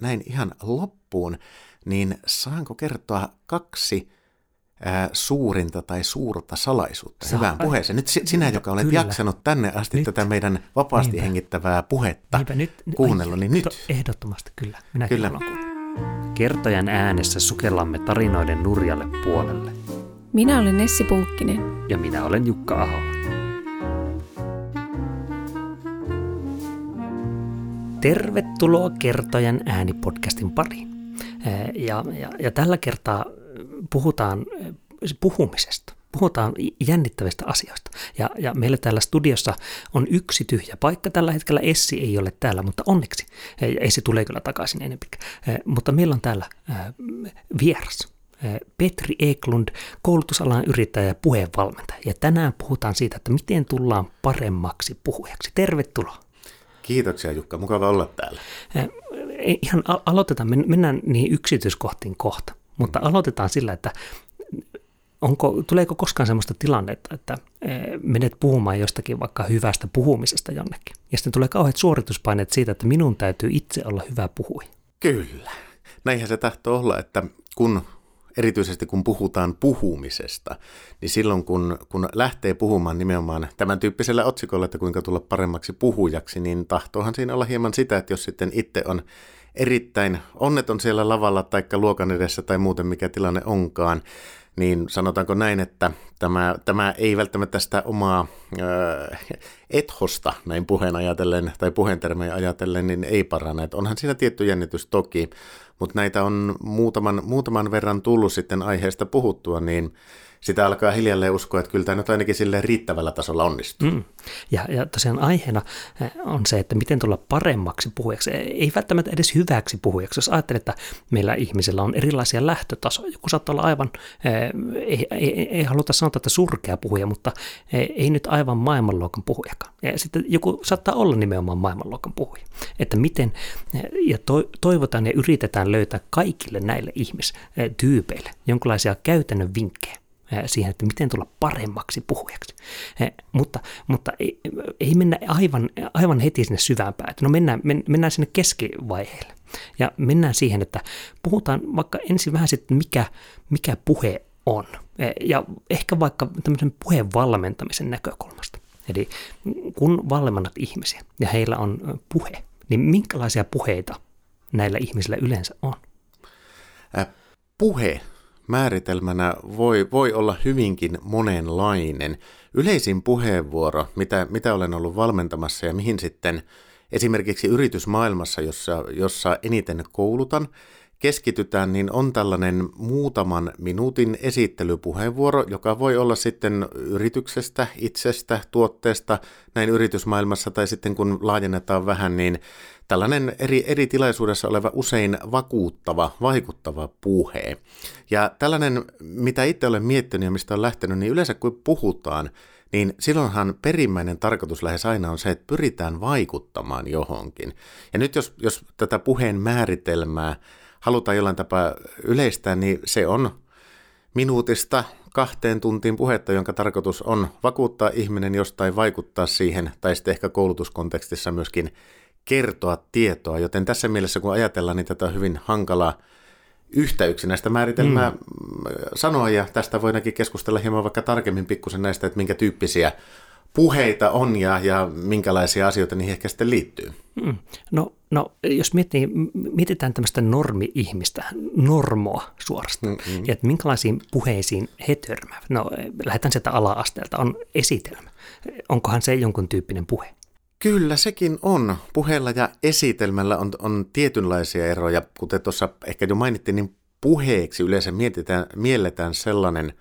näin ihan loppuun, niin saanko kertoa kaksi ää, suurinta tai suurta salaisuutta Saa, hyvään puheeseen. Nyt sinä, joka olet kyllä. jaksanut tänne asti nyt. tätä meidän vapaasti Niinpä. hengittävää puhetta Niinpä, nyt, kuunnellut, niin nyt. Ehdottomasti kyllä. Minä kyllä. Kertojan äänessä sukellamme tarinoiden nurjalle puolelle. Minä olen Nessi Pulkkinen. Ja minä olen Jukka Aho. Tervetuloa Kertojan ääni-podcastin pariin. Ja, ja, ja tällä kertaa puhutaan puhumisesta. Puhutaan jännittävistä asioista. Ja, ja meillä täällä studiossa on yksi tyhjä paikka tällä hetkellä. Essi ei ole täällä, mutta onneksi. Essi tulee kyllä takaisin ennen Mutta meillä on täällä vieras. Petri Eklund, koulutusalan yrittäjä ja puheenvalmentaja. Ja tänään puhutaan siitä, että miten tullaan paremmaksi puhujaksi. Tervetuloa. Kiitoksia Jukka, mukava olla täällä. Ihan aloitetaan, mennään niihin yksityiskohtiin kohta. Mutta aloitetaan sillä, että onko, tuleeko koskaan sellaista tilannetta, että eh, menet puhumaan jostakin vaikka hyvästä puhumisesta jonnekin, ja sitten tulee kauheat suorituspaineet siitä, että minun täytyy itse olla hyvä puhuja. Kyllä. Näinhän se tahtoo olla, että kun erityisesti kun puhutaan puhumisesta, niin silloin kun, kun lähtee puhumaan nimenomaan tämän tyyppisellä otsikolla, että kuinka tulla paremmaksi puhujaksi, niin tahtoohan siinä olla hieman sitä, että jos sitten itse on erittäin onneton siellä lavalla tai luokan edessä tai muuten mikä tilanne onkaan, niin sanotaanko näin, että tämä, tämä ei välttämättä sitä omaa äh, ethosta näin puheen ajatellen tai puheentermejä ajatellen, niin ei parane. Että onhan siinä tietty jännitys toki, mutta näitä on muutaman, muutaman verran tullut sitten aiheesta puhuttua, niin sitä alkaa hiljalleen uskoa, että kyllä tämä nyt ainakin sille riittävällä tasolla onnistuu. Mm. Ja, ja tosiaan aiheena eh, on se, että miten tulla paremmaksi puhujaksi, ei välttämättä edes hyväksi puhujaksi. Jos ajattelet, että meillä ihmisillä on erilaisia lähtötasoja, joku saattaa olla aivan, eh, ei, ei, ei haluta sanoa, että surkea puhuja, mutta eh, ei nyt aivan maailmanluokan puhujakaan. Ja sitten joku saattaa olla nimenomaan maailmanluokan puhuja. Että miten, ja toivotaan ja yritetään löytää kaikille näille ihmistyypeille jonkinlaisia käytännön vinkkejä siihen, että miten tulla paremmaksi puhujaksi. Mutta, mutta ei, ei mennä aivan, aivan heti sinne syvään päätyyn. No mennään, mennään sinne keskivaiheelle. Ja mennään siihen, että puhutaan vaikka ensin vähän sitten, mikä, mikä puhe on. Ja ehkä vaikka tämmöisen puheen valmentamisen näkökulmasta. Eli kun valmennat ihmisiä ja heillä on puhe, niin minkälaisia puheita näillä ihmisillä yleensä on? Äh, puhe määritelmänä voi, voi olla hyvinkin monenlainen. Yleisin puheenvuoro, mitä, mitä olen ollut valmentamassa ja mihin sitten esimerkiksi yritysmaailmassa, jossa, jossa eniten koulutan, keskitytään, niin on tällainen muutaman minuutin esittelypuheenvuoro, joka voi olla sitten yrityksestä, itsestä, tuotteesta, näin yritysmaailmassa, tai sitten kun laajennetaan vähän, niin tällainen eri, eri tilaisuudessa oleva usein vakuuttava, vaikuttava puhe. Ja tällainen, mitä itse olen miettinyt ja mistä on lähtenyt, niin yleensä kun puhutaan, niin silloinhan perimmäinen tarkoitus lähes aina on se, että pyritään vaikuttamaan johonkin. Ja nyt jos, jos tätä puheen määritelmää halutaan jollain tapaa yleistää, niin se on minuutista kahteen tuntiin puhetta, jonka tarkoitus on vakuuttaa ihminen jostain, vaikuttaa siihen, tai sitten ehkä koulutuskontekstissa myöskin kertoa tietoa, joten tässä mielessä kun ajatellaan, niin tätä on hyvin hankalaa yhtä yksinäistä määritelmää mm. sanoa, ja tästä voidaankin keskustella hieman vaikka tarkemmin pikkusen näistä, että minkä tyyppisiä puheita on ja, ja minkälaisia asioita niihin ehkä sitten liittyy. Mm. No, no, jos miettii, mietitään tämmöistä normi-ihmistä, normoa suorastaan, mm-hmm. ja että minkälaisiin puheisiin he törmäävät. No, lähdetään sieltä ala-asteelta, on esitelmä. Onkohan se jonkun tyyppinen puhe? Kyllä sekin on. Puheella ja esitelmällä on, on tietynlaisia eroja. Kuten tuossa ehkä jo mainittiin, niin puheeksi yleensä mietitään, mielletään sellainen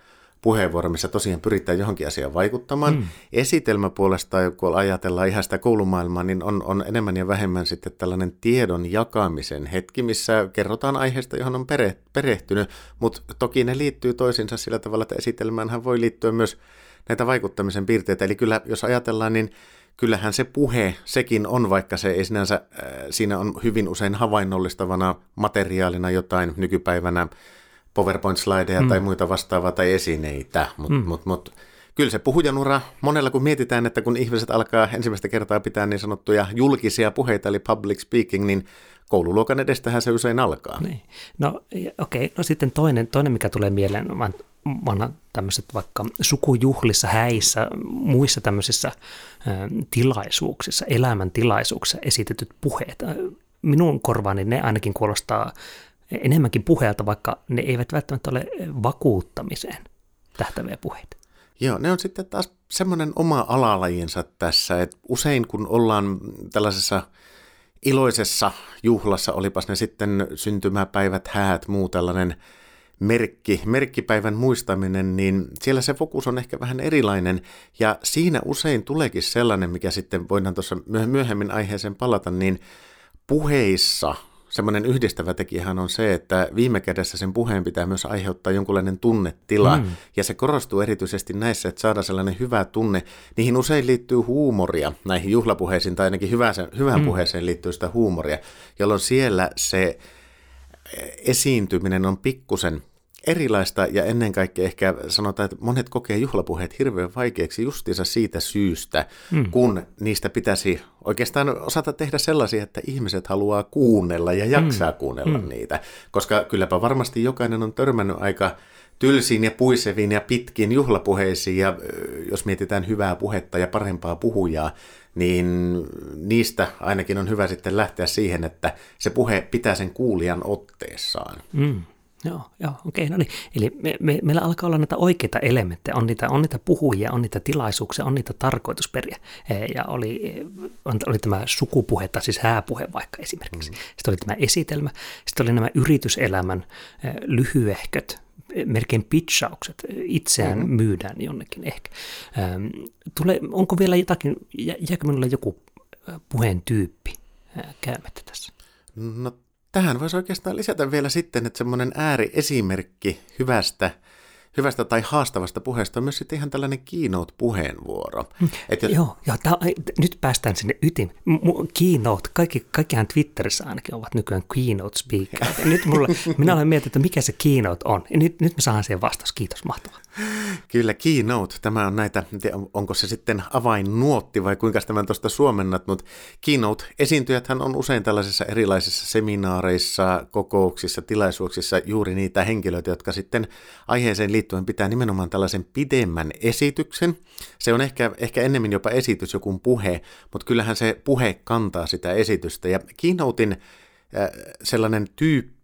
puheenvuoro, missä tosiaan pyritään johonkin asiaan vaikuttamaan. Mm. Esitelmä puolestaan, kun ajatellaan ihan sitä koulumaailmaa, niin on, on enemmän ja vähemmän sitten tällainen tiedon jakamisen hetki, missä kerrotaan aiheesta, johon on pere, perehtynyt, mutta toki ne liittyy toisiinsa sillä tavalla, että esitelmäänhän voi liittyä myös näitä vaikuttamisen piirteitä. Eli kyllä, jos ajatellaan, niin kyllähän se puhe, sekin on, vaikka se ei sinänsä, äh, siinä on hyvin usein havainnollistavana materiaalina jotain nykypäivänä PowerPoint-slideja mm. tai muita vastaavaa tai esineitä, mutta mm. mut, mut, kyllä se puhujanura, monella kun mietitään, että kun ihmiset alkaa ensimmäistä kertaa pitää niin sanottuja julkisia puheita, eli public speaking, niin koululuokan edestähän se usein alkaa. Niin. No okei, okay. no sitten toinen, toinen, mikä tulee mieleen, vaan vanha tämmöiset vaikka sukujuhlissa, häissä, muissa tämmöisissä tilaisuuksissa, elämän tilaisuuksissa esitetyt puheet. Minun korvaani ne ainakin kuulostaa enemmänkin puheelta, vaikka ne eivät välttämättä ole vakuuttamiseen tähtäviä puheita. Joo, ne on sitten taas semmoinen oma alalajinsa tässä, että usein kun ollaan tällaisessa iloisessa juhlassa, olipas ne sitten syntymäpäivät, häät, muu tällainen merkki, merkkipäivän muistaminen, niin siellä se fokus on ehkä vähän erilainen ja siinä usein tuleekin sellainen, mikä sitten voidaan tuossa myöhemmin aiheeseen palata, niin puheissa semmoinen yhdistävä tekijähän on se, että viime kädessä sen puheen pitää myös aiheuttaa jonkunlainen tunnetila. Mm. Ja se korostuu erityisesti näissä, että saadaan sellainen hyvä tunne. Niihin usein liittyy huumoria, näihin juhlapuheisiin tai ainakin hyvään, hyvään mm. puheeseen liittyy sitä huumoria, jolloin siellä se esiintyminen on pikkusen erilaista ja ennen kaikkea ehkä sanotaan, että monet kokee juhlapuheet hirveän vaikeaksi justiinsa siitä syystä, mm. kun niistä pitäisi oikeastaan osata tehdä sellaisia, että ihmiset haluaa kuunnella ja jaksaa mm. kuunnella mm. niitä. Koska kylläpä varmasti jokainen on törmännyt aika tylsiin ja puiseviin ja pitkiin juhlapuheisiin ja jos mietitään hyvää puhetta ja parempaa puhujaa, niin niistä ainakin on hyvä sitten lähteä siihen, että se puhe pitää sen kuulijan otteessaan. Mm. Joo, joo okei, okay, no niin. Eli me, me, meillä alkaa olla näitä oikeita elementtejä, on niitä, on niitä puhujia, on niitä tilaisuuksia, on niitä tarkoitusperiä. E, ja oli, oli tämä sukupuhe, siis hääpuhe vaikka esimerkiksi. Mm. Sitten oli tämä esitelmä, sitten oli nämä yrityselämän e, lyhyehköt, e, melkein pitchaukset, itseään mm-hmm. myydään jonnekin ehkä. Tule, onko vielä jotakin, jääkö minulle joku puheen tyyppi käymättä tässä? No Tähän voisi oikeastaan lisätä vielä sitten, että semmoinen ääriesimerkki hyvästä hyvästä tai haastavasta puheesta on myös sitten ihan tällainen keynote-puheenvuoro. Mm. Et jos... Joo, joo tää, nyt päästään sinne ytim. Keynote, kaikki, kaikkihan Twitterissä ainakin ovat nykyään keynote speaker. nyt mulla, minä olen miettinyt, että mikä se keynote on. Ja nyt, nyt mä saan siihen vastaus. Kiitos, mahtavaa. Kyllä, keynote. Tämä on näitä, onko se sitten avainnuotti vai kuinka tämän tuosta suomennat, mutta keynote-esiintyjäthän on usein tällaisissa erilaisissa seminaareissa, kokouksissa, tilaisuuksissa juuri niitä henkilöitä, jotka sitten aiheeseen liittyen pitää nimenomaan tällaisen pidemmän esityksen. Se on ehkä, ehkä ennemmin jopa esitys, joku puhe, mutta kyllähän se puhe kantaa sitä esitystä. Ja keynotein äh, sellainen tyyppi,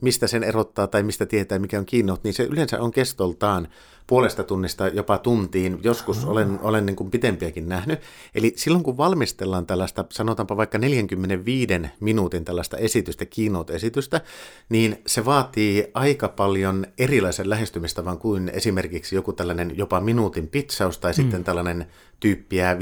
mistä sen erottaa tai mistä tietää, mikä on keynote, niin se yleensä on kestoltaan puolesta tunnista jopa tuntiin, joskus olen, olen niin kuin pitempiäkin nähnyt. Eli silloin kun valmistellaan tällaista, sanotaanpa vaikka 45 minuutin tällaista esitystä, keynote-esitystä, niin se vaatii aika paljon erilaisen lähestymistavan kuin esimerkiksi joku tällainen jopa minuutin pitsaus tai mm. sitten tällainen tyyppiä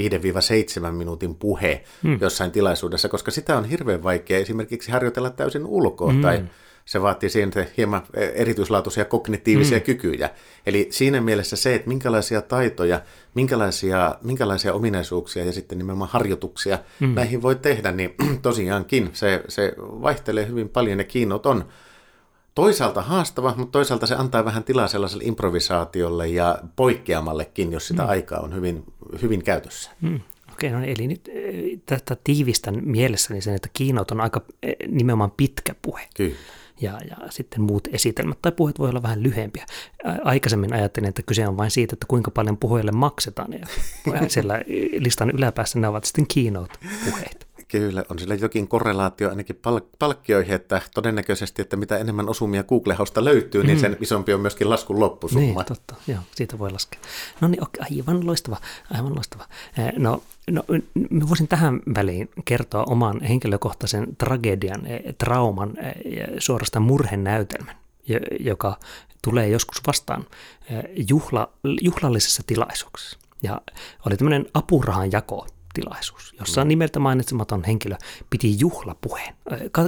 5-7 minuutin puhe mm. jossain tilaisuudessa, koska sitä on hirveän vaikea esimerkiksi harjoitella täysin ulkoa mm. tai se vaatii siihen hieman erityislaatuisia kognitiivisia mm. kykyjä. Eli siinä mielessä se, että minkälaisia taitoja, minkälaisia, minkälaisia ominaisuuksia ja sitten nimenomaan harjoituksia mm. näihin voi tehdä, niin tosiaankin se, se vaihtelee hyvin paljon ja kiinot on toisaalta haastava, mutta toisaalta se antaa vähän tilaa sellaiselle improvisaatiolle ja poikkeamallekin, jos sitä mm. aikaa on hyvin, hyvin käytössä. Mm. Okei, no niin, eli nyt tätä tiivistän mielessäni sen, että kiinot on aika nimenomaan pitkä puhe. Kyllä ja, ja sitten muut esitelmät tai puheet voi olla vähän lyhyempiä. Aikaisemmin ajattelin, että kyse on vain siitä, että kuinka paljon puhujille maksetaan ja siellä listan yläpäässä ne ovat sitten keynote-puheita. Kyllä, on sillä jokin korrelaatio ainakin pal- palkkioihin, että todennäköisesti, että mitä enemmän osumia Google-hausta löytyy, niin mm. sen isompi on myöskin laskun loppusumma. Niin, totta. Joo, siitä voi laskea. No niin, okay, aivan loistava, aivan loistava. No, no, voisin tähän väliin kertoa oman henkilökohtaisen tragedian, trauman ja suorastaan murhenäytelmän, joka tulee joskus vastaan juhla, juhlallisessa tilaisuuksessa. Ja oli tämmöinen apurahan jako tilaisuus, jossa mm. nimeltä mainitsematon henkilö piti juhlapuheen.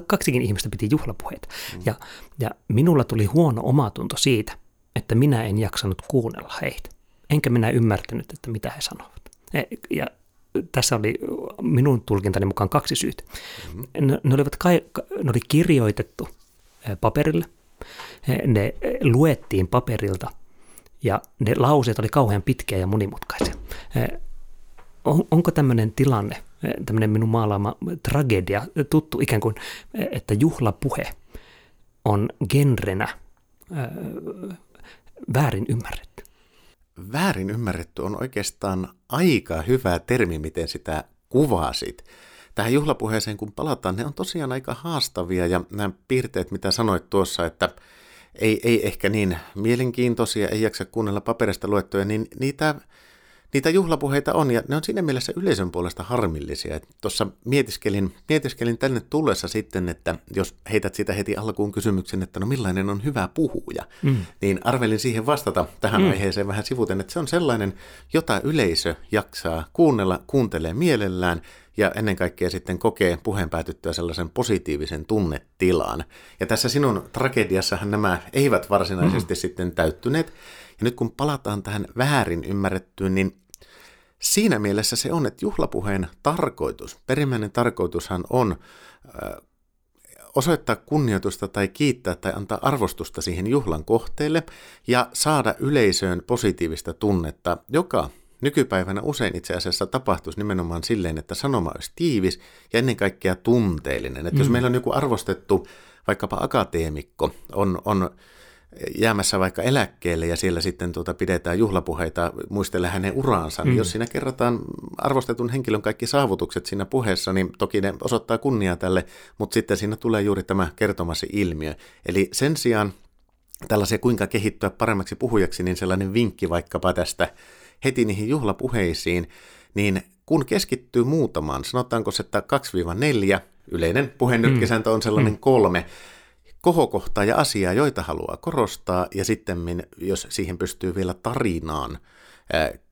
Kaksikin ihmistä piti juhlapuheet. Mm. Ja, ja minulla tuli huono omatunto siitä, että minä en jaksanut kuunnella heitä. Enkä minä ymmärtänyt, että mitä he sanovat. E, ja tässä oli minun tulkintani mukaan kaksi syytä. Mm. Ne, ne, olivat kai, ne oli kirjoitettu paperille, ne luettiin paperilta ja ne lauseet oli kauhean pitkiä ja monimutkaisia on, onko tämmöinen tilanne tämmöinen minun maalaama tragedia, tuttu ikään kuin, että juhlapuhe on genrenä väärin ymmärretty. Väärin ymmärretty on oikeastaan aika hyvä termi, miten sitä kuvasit. Tähän juhlapuheeseen kun palataan, ne on tosiaan aika haastavia ja nämä piirteet, mitä sanoit tuossa, että ei, ei ehkä niin mielenkiintoisia, ei jaksa kuunnella paperista luettuja, niin niitä niitä juhlapuheita on, ja ne on siinä mielessä yleisön puolesta harmillisia. Tuossa mietiskelin, mietiskelin tänne tullessa sitten, että jos heität sitä heti alkuun kysymyksen, että no millainen on hyvä puhuja, mm. niin arvelin siihen vastata tähän mm. aiheeseen vähän sivuten, että se on sellainen, jota yleisö jaksaa kuunnella, kuuntelee mielellään, ja ennen kaikkea sitten kokee puheen päätyttyä sellaisen positiivisen tunnetilaan. Ja tässä sinun tragediassahan nämä eivät varsinaisesti mm. sitten täyttyneet. Ja nyt kun palataan tähän väärin ymmärrettyyn, niin siinä mielessä se on, että juhlapuheen tarkoitus, perimmäinen tarkoitushan on osoittaa kunnioitusta tai kiittää tai antaa arvostusta siihen juhlan kohteelle ja saada yleisöön positiivista tunnetta, joka nykypäivänä usein itse asiassa tapahtuisi nimenomaan silleen, että sanoma olisi tiivis ja ennen kaikkea tunteellinen. Että mm. jos meillä on joku arvostettu vaikkapa akateemikko, on, on jäämässä vaikka eläkkeelle ja siellä sitten tuota pidetään juhlapuheita, muistella hänen uraansa, niin mm. jos siinä kerrotaan arvostetun henkilön kaikki saavutukset siinä puheessa, niin toki ne osoittaa kunniaa tälle, mutta sitten siinä tulee juuri tämä kertomasi ilmiö. Eli sen sijaan tällaisia kuinka kehittyä paremmaksi puhujaksi, niin sellainen vinkki vaikkapa tästä heti niihin juhlapuheisiin, niin kun keskittyy muutamaan, sanotaanko se, että 2-4, yleinen puheennytkisääntö on sellainen mm. kolme, kohokohtaa ja asiaa, joita haluaa korostaa, ja sitten jos siihen pystyy vielä tarinaan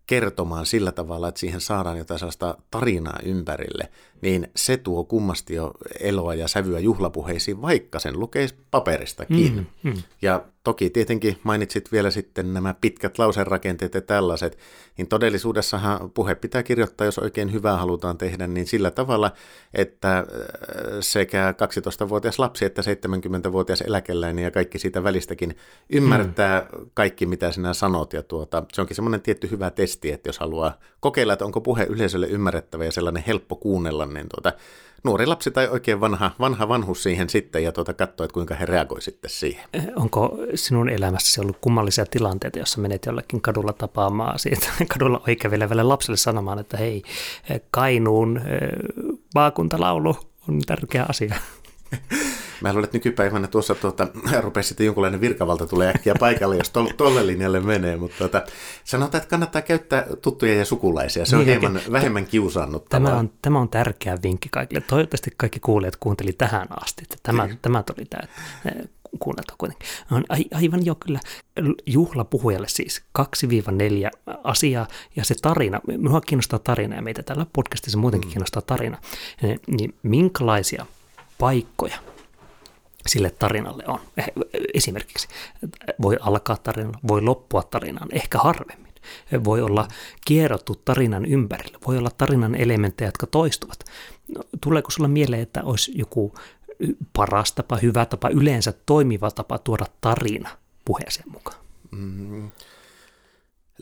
kertomaan sillä tavalla, että siihen saadaan jotain sellaista tarinaa ympärille, niin se tuo kummasti jo eloa ja sävyä juhlapuheisiin, vaikka sen lukeisi paperistakin. Mm, mm. Ja toki tietenkin mainitsit vielä sitten nämä pitkät lauserakenteet ja tällaiset, niin todellisuudessahan puhe pitää kirjoittaa, jos oikein hyvää halutaan tehdä, niin sillä tavalla, että äh, sekä 12-vuotias lapsi että 70-vuotias eläkeläinen ja kaikki siitä välistäkin ymmärtää mm. kaikki, mitä sinä sanot. Ja tuota, se onkin semmoinen tietty hyvä testi, että jos haluaa kokeilla, että onko puhe yleisölle ymmärrettävä ja sellainen helppo kuunnella, niin tuota, nuori lapsi tai oikein vanha, vanha vanhus siihen sitten ja tuota, katsoi, että kuinka he reagoi sitten siihen. Eh, onko sinun elämässäsi ollut kummallisia tilanteita, jossa menet jollekin kadulla tapaamaan siitä kadulla oikevelevälle lapselle sanomaan, että hei, eh, Kainuun eh, maakuntalaulu on tärkeä asia? Mä luulen, että nykypäivänä tuossa tuota, rupesi sitten jonkunlainen virkavalta tulee äkkiä paikalle, jos to, tolle linjalle menee, mutta tuota, sanotaan, että kannattaa käyttää tuttuja ja sukulaisia. Se on niin, hieman okay. vähemmän kiusaannuttavaa. Tämä on, tämä on tärkeä vinkki kaikille. Toivottavasti kaikki kuulijat kuunteli tähän asti. Että tämä, tämä tuli tämä eh, kuunnelta kuitenkin. On aivan jo kyllä juhlapuhujalle siis 2-4 asiaa ja se tarina, minua kiinnostaa tarina ja meitä täällä podcastissa muutenkin mm. kiinnostaa tarina, eh, niin minkälaisia paikkoja sille tarinalle on. Eh, esimerkiksi voi alkaa tarinaan, voi loppua tarinaan, ehkä harvemmin. Voi olla kierrottu tarinan ympärillä, voi olla tarinan elementtejä, jotka toistuvat. No, tuleeko sulla mieleen, että olisi joku paras tapa, hyvä tapa, yleensä toimiva tapa tuoda tarina puheeseen mukaan? Mm,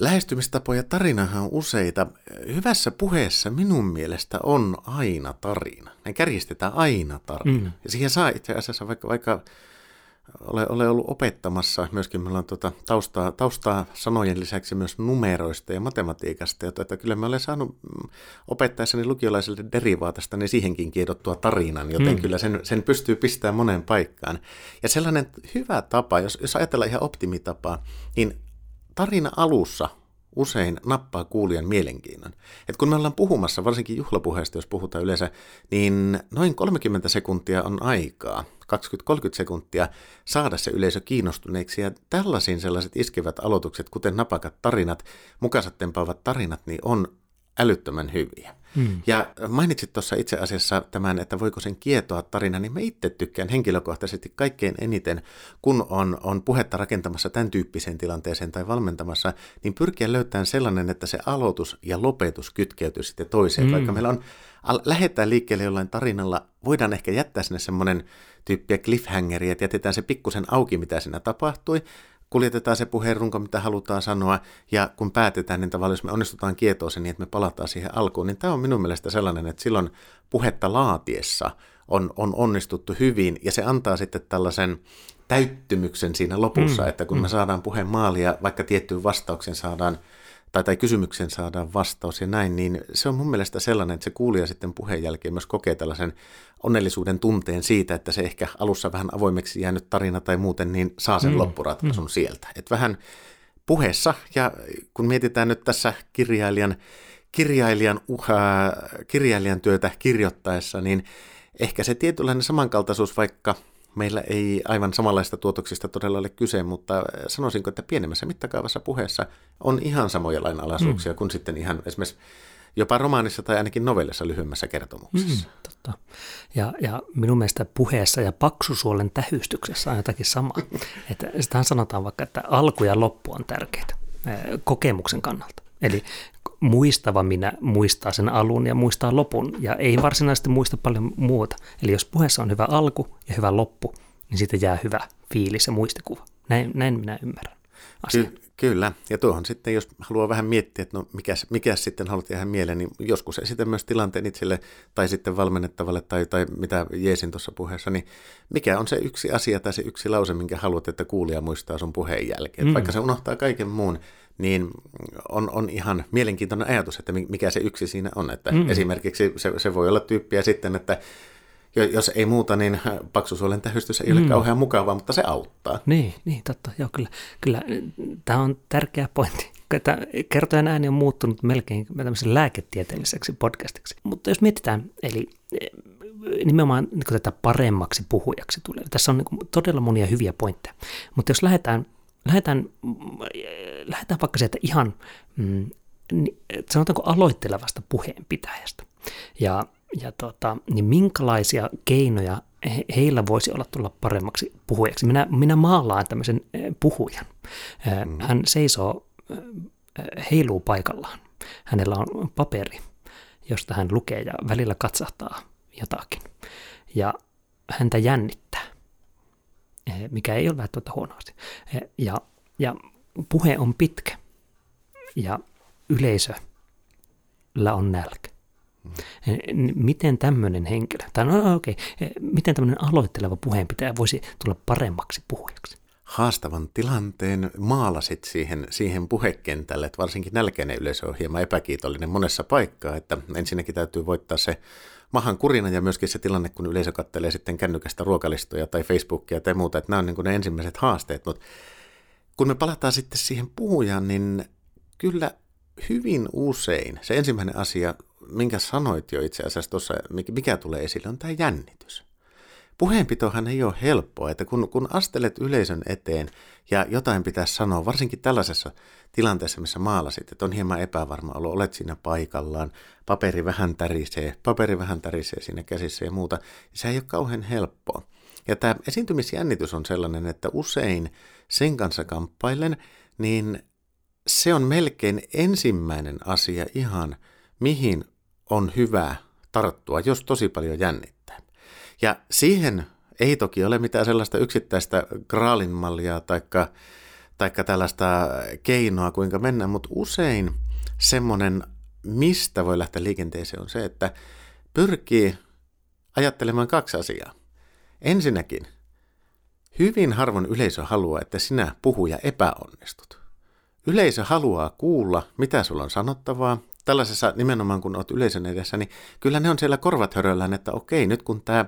Lähestymistapoja tarinahan on useita. Hyvässä puheessa minun mielestä on aina tarina. Ne kärjistetään aina tarina. Mm. Ja siihen saa itse asiassa vaikka, vaikka ole, ole ollut opettamassa, myöskin meillä on tuota taustaa, taustaa sanojen lisäksi myös numeroista ja matematiikasta, ja tuota, kyllä mä olen saanut opettaessani lukiolaisille derivaatasta niin siihenkin kiedottua tarinan, joten mm. kyllä sen, sen pystyy pistämään moneen paikkaan. Ja sellainen hyvä tapa, jos, jos ajatellaan ihan optimitapaa, niin tarina alussa usein nappaa kuulijan mielenkiinnon. Et kun me ollaan puhumassa, varsinkin juhlapuheesta, jos puhutaan yleensä, niin noin 30 sekuntia on aikaa, 20-30 sekuntia, saada se yleisö kiinnostuneeksi. Ja tällaisiin sellaiset iskevät aloitukset, kuten napakat tarinat, mukaiset tempaavat tarinat, niin on älyttömän hyviä. Mm. Ja mainitsit tuossa itse asiassa tämän, että voiko sen kietoa tarina, niin mä itse tykkään henkilökohtaisesti kaikkein eniten, kun on, on puhetta rakentamassa tämän tyyppiseen tilanteeseen tai valmentamassa, niin pyrkiä löytämään sellainen, että se aloitus ja lopetus kytkeytyy sitten toiseen. Mm. Vaikka meillä on, lähdetään liikkeelle jollain tarinalla, voidaan ehkä jättää sinne semmoinen tyyppiä cliffhangeria, että jätetään se pikkusen auki, mitä siinä tapahtui, kuljetetaan se puheen runko, mitä halutaan sanoa, ja kun päätetään, niin tavallaan jos me onnistutaan kietoa sen niin, että me palataan siihen alkuun, niin tämä on minun mielestä sellainen, että silloin puhetta laatiessa on, on onnistuttu hyvin, ja se antaa sitten tällaisen täyttymyksen siinä lopussa, mm, että kun mm. me saadaan puheen maalia, vaikka tiettyyn vastauksen saadaan tai, tai kysymykseen saadaan vastaus ja näin, niin se on mun mielestä sellainen, että se kuulija sitten puheen jälkeen myös kokee tällaisen onnellisuuden tunteen siitä, että se ehkä alussa vähän avoimeksi jäänyt tarina tai muuten, niin saa sen mm. loppuratkaisun mm. sieltä. Että vähän puheessa, ja kun mietitään nyt tässä kirjailijan, kirjailijan, uhaa, kirjailijan työtä kirjoittaessa, niin ehkä se tietynlainen samankaltaisuus, vaikka meillä ei aivan samanlaista tuotoksista todella ole kyse, mutta sanoisinko, että pienemmässä mittakaavassa puheessa on ihan samoja lainalaisuuksia mm. kuin sitten ihan esimerkiksi jopa romaanissa tai ainakin novellissa lyhyemmässä kertomuksessa. Mm, totta. Ja, ja minun mielestä puheessa ja paksusuolen tähystyksessä on jotakin samaa. että sitähän sanotaan vaikka, että alku ja loppu on tärkeitä kokemuksen kannalta. Eli muistava minä muistaa sen alun ja muistaa lopun ja ei varsinaisesti muista paljon muuta. Eli jos puheessa on hyvä alku ja hyvä loppu, niin siitä jää hyvä fiilis ja muistikuva. Näin, näin minä ymmärrän Ky- kyllä, ja tuohon sitten, jos haluaa vähän miettiä, että no mikä, mikä sitten haluat jäädä mieleen, niin joskus esitä myös tilanteen itselle tai sitten valmennettavalle tai, tai mitä jeesin tuossa puheessa, niin mikä on se yksi asia tai se yksi lause, minkä haluat, että kuulija muistaa sun puheen jälkeen. Mm. Vaikka se unohtaa kaiken muun, niin on, on ihan mielenkiintoinen ajatus, että mikä se yksi siinä on. Että mm. Esimerkiksi se, se voi olla tyyppiä sitten, että jos ei muuta, niin paksusuolen tähystys ei ole mm. kauhean mukavaa, mutta se auttaa. Niin, niin totta. Joo, kyllä, kyllä tämä on tärkeä pointti. Että kertojen ääni on muuttunut melkein lääketieteelliseksi podcastiksi. Mutta jos mietitään, eli eh, nimenomaan niin tätä paremmaksi puhujaksi tulee. Tässä on niin todella monia hyviä pointteja. Mutta jos lähdetään lähdetään, lähdetään vaikka sieltä ihan, mm, sanotaanko aloittelevasta puheenpitäjästä. Ja, ja tota, niin minkälaisia keinoja he, heillä voisi olla tulla paremmaksi puhujaksi? Minä, minä maalaan tämmöisen eh, puhujan. Eh, mm. Hän seisoo, eh, heiluu paikallaan. Hänellä on paperi, josta hän lukee ja välillä katsahtaa jotakin. Ja häntä jännittää. Eh, mikä ei ole välttämättä huono asia. Eh, ja, ja puhe on pitkä ja yleisöllä on nälkä. Eh, miten tämmöinen henkilö, tai no okei, okay, miten tämmöinen aloitteleva puheenpitäjä voisi tulla paremmaksi puhujaksi? Haastavan tilanteen maalasit siihen, siihen puhekentälle, että varsinkin nälkeinen yleisö on hieman epäkiitollinen monessa paikkaa, että ensinnäkin täytyy voittaa se mahan kurina ja myöskin se tilanne, kun yleisö kattelee sitten kännykästä ruokalistoja tai Facebookia tai muuta, että nämä on niin kuin ne ensimmäiset haasteet, mutta kun me palataan sitten siihen puhujaan, niin kyllä hyvin usein se ensimmäinen asia, minkä sanoit jo itse asiassa tuossa, mikä tulee esille, on tämä jännitys. Puheenpitohan ei ole helppoa, että kun, kun astelet yleisön eteen ja jotain pitäisi sanoa, varsinkin tällaisessa tilanteessa, missä maalasit, että on hieman epävarma olo, olet siinä paikallaan, paperi vähän tärisee, paperi vähän tärisee siinä käsissä ja muuta, se ei ole kauhean helppoa. Ja tämä esiintymisjännitys on sellainen, että usein sen kanssa kamppailen, niin se on melkein ensimmäinen asia ihan, mihin on hyvä tarttua, jos tosi paljon jännittää. Ja siihen ei toki ole mitään sellaista yksittäistä graalin mallia taikka, taikka tällaista keinoa, kuinka mennä, mutta usein semmoinen, mistä voi lähteä liikenteeseen, on se, että pyrkii ajattelemaan kaksi asiaa. Ensinnäkin, hyvin harvoin yleisö haluaa, että sinä puhuja epäonnistut. Yleisö haluaa kuulla, mitä sulla on sanottavaa. Tällaisessa nimenomaan, kun olet yleisön edessä, niin kyllä ne on siellä korvat höröllään, että okei, nyt kun tämä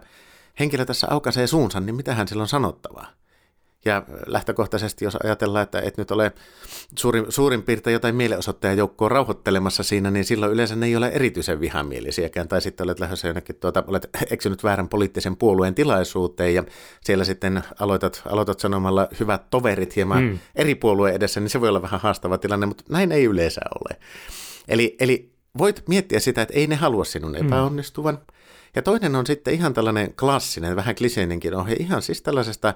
henkilö tässä aukaisee suunsa, niin mitä hän silloin sanottavaa? Ja lähtökohtaisesti, jos ajatellaan, että et nyt ole suurin, suurin piirtein jotain mielenosoittajajoukkoa rauhoittelemassa siinä, niin silloin yleensä ne ei ole erityisen vihamielisiäkään. Tai sitten olet lähdössä jonnekin, tuota, olet eksynyt väärän poliittisen puolueen tilaisuuteen ja siellä sitten aloitat, aloitat sanomalla hyvät toverit hieman mm. eri puolueen edessä, niin se voi olla vähän haastava tilanne, mutta näin ei yleensä ole. Eli, eli voit miettiä sitä, että ei ne halua sinun mm. epäonnistuvan. Mm ja toinen on sitten ihan tällainen klassinen, vähän kliseinenkin ohje, ihan siis tällaisesta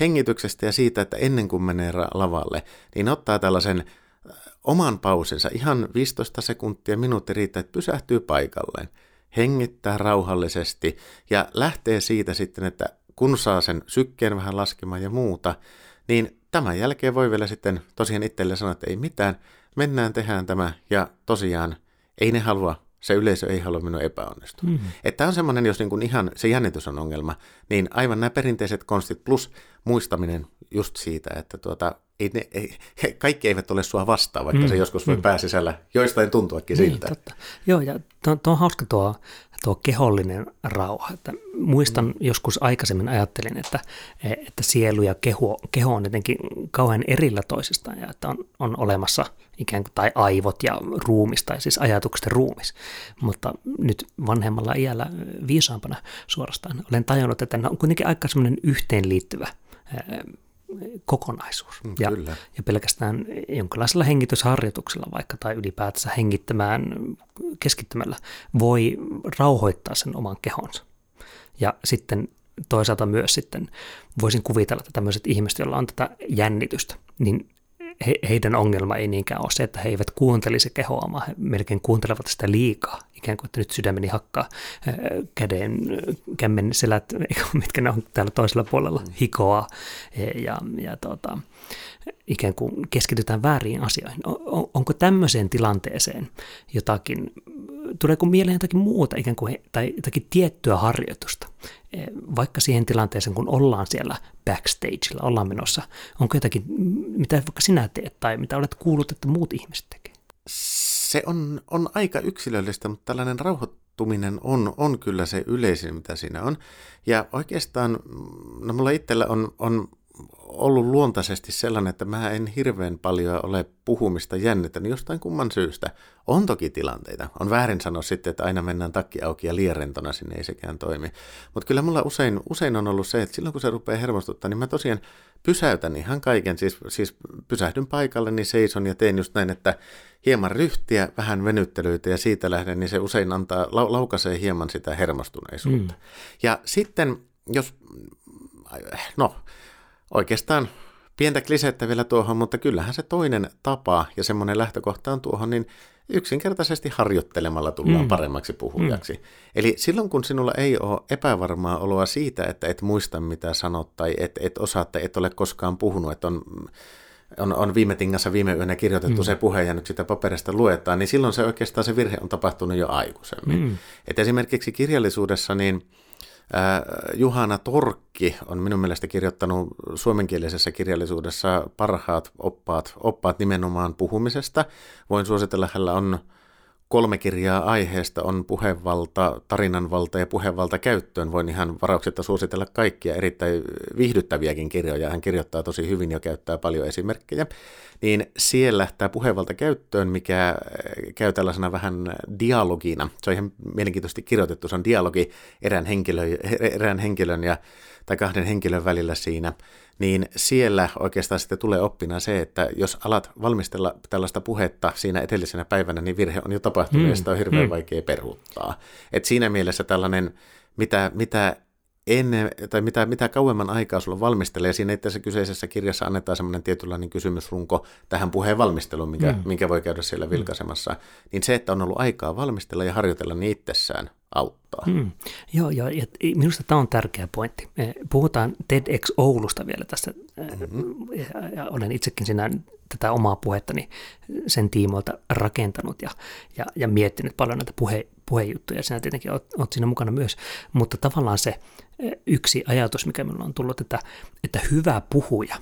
hengityksestä ja siitä, että ennen kuin menee lavalle, niin ottaa tällaisen äh, oman pausensa, ihan 15 sekuntia, minuutti riittää, että pysähtyy paikalleen, hengittää rauhallisesti ja lähtee siitä sitten, että kun saa sen sykkeen vähän laskemaan ja muuta, niin tämän jälkeen voi vielä sitten tosiaan itselle sanoa, että ei mitään, mennään, tehdään tämä, ja tosiaan ei ne halua se yleisö ei halua minun epäonnistua. Mm-hmm. Että on semmoinen, jos niin kuin ihan se jännitys on ongelma, niin aivan nämä perinteiset konstit plus muistaminen just siitä, että tuota, ei ne, ei, kaikki eivät ole sua vastaan, vaikka mm. se joskus voi mm. pääsisällä joistain tuntuakin niin, siltä. Totta. Joo, ja tuo, tuo on hauska tuo, tuo kehollinen rauha. Että muistan mm. joskus aikaisemmin ajattelin, että, että sielu ja keho, keho on jotenkin kauhean erillä toisistaan ja että on, on olemassa ikään kuin, tai aivot ja ruumis, tai siis ajatukset ruumis. Mutta nyt vanhemmalla iällä viisaampana suorastaan olen tajunnut, että ne on kuitenkin aika semmoinen yhteenliittyvä kokonaisuus. Mm, ja, kyllä. ja pelkästään jonkinlaisella hengitysharjoituksella vaikka tai ylipäätänsä hengittämään keskittymällä voi rauhoittaa sen oman kehonsa. Ja sitten toisaalta myös sitten voisin kuvitella, että tämmöiset ihmiset, joilla on tätä jännitystä, niin he, heidän ongelma ei niinkään ole se, että he eivät kuuntelisi kehoa, vaan he melkein kuuntelevat sitä liikaa. Ikään kuin, että nyt sydämeni hakkaa käden, kämmen selät, mitkä ne on täällä toisella puolella, mm. hikoa ja, ja tota, ikään kuin keskitytään väärin asioihin. On, onko tämmöiseen tilanteeseen jotakin, tuleeko mieleen jotakin muuta ikään kuin, tai jotakin tiettyä harjoitusta, e, vaikka siihen tilanteeseen, kun ollaan siellä backstageilla, ollaan menossa, onko jotakin, mitä vaikka sinä teet tai mitä olet kuullut, että muut ihmiset tekevät? Se on, on aika yksilöllistä, mutta tällainen rauhoittuminen on, on kyllä se yleisin, mitä siinä on. Ja oikeastaan, no mulla itsellä on, on ollut luontaisesti sellainen, että mä en hirveän paljon ole puhumista jännittänyt jostain kumman syystä. On toki tilanteita. On väärin sanoa sitten, että aina mennään takki auki ja liierentona sinne ei sekään toimi. Mutta kyllä mulla usein, usein on ollut se, että silloin kun se rupeaa hermostuttaa, niin mä tosiaan pysäytän ihan kaiken. Siis, siis pysähdyn paikalle, niin seison ja teen just näin, että hieman ryhtiä, vähän venyttelyitä ja siitä lähden, niin se usein antaa, laukaisee hieman sitä hermostuneisuutta. Mm. Ja sitten, jos, no, oikeastaan pientä klisettä vielä tuohon, mutta kyllähän se toinen tapa ja semmoinen lähtökohta on tuohon, niin yksinkertaisesti harjoittelemalla tullaan mm. paremmaksi puhujaksi. Mm. Eli silloin kun sinulla ei ole epävarmaa oloa siitä, että et muista mitä sanot tai et, et osaa tai et ole koskaan puhunut, että on, on, on viime tingassa viime yönä kirjoitettu mm. se puhe ja nyt sitä paperista luetaan, niin silloin se oikeastaan se virhe on tapahtunut jo aikaisemmin. Mm. Et esimerkiksi kirjallisuudessa niin Juhana Torkki on minun mielestä kirjoittanut suomenkielisessä kirjallisuudessa parhaat oppaat, oppaat nimenomaan puhumisesta. Voin suositella, hänellä on kolme kirjaa aiheesta on puhevalta, tarinanvalta ja puhevalta käyttöön. Voin ihan varauksetta suositella kaikkia erittäin viihdyttäviäkin kirjoja. Hän kirjoittaa tosi hyvin ja käyttää paljon esimerkkejä. Niin siellä tämä puhevalta käyttöön, mikä käy tällaisena vähän dialogina. Se on ihan mielenkiintoisesti kirjoitettu. Se on dialogi erään henkilön, erään henkilön ja, tai kahden henkilön välillä siinä niin siellä oikeastaan sitten tulee oppina se, että jos alat valmistella tällaista puhetta siinä edellisenä päivänä, niin virhe on jo tapahtunut mm. ja sitä on hirveän mm. vaikea peruuttaa. Et siinä mielessä tällainen, mitä, mitä ennen, tai mitä, mitä kauemman aikaa sulla valmistelee, siinä itse kyseisessä kirjassa annetaan semmoinen tietynlainen kysymysrunko tähän puheen valmisteluun, minkä, mm. minkä voi käydä siellä mm. vilkaisemassa, mm. niin se, että on ollut aikaa valmistella ja harjoitella niin itsessään auttaa. Mm. Joo, joo, ja minusta tämä on tärkeä pointti. Puhutaan TEDx Oulusta vielä tässä, mm-hmm. ja, ja olen itsekin siinä tätä omaa puhettani sen tiimoilta rakentanut ja, ja, ja miettinyt paljon näitä puhe, puhejuttuja. Sinä tietenkin olet, olet siinä mukana myös, mutta tavallaan se yksi ajatus, mikä minulla on tullut, että, että hyvä puhuja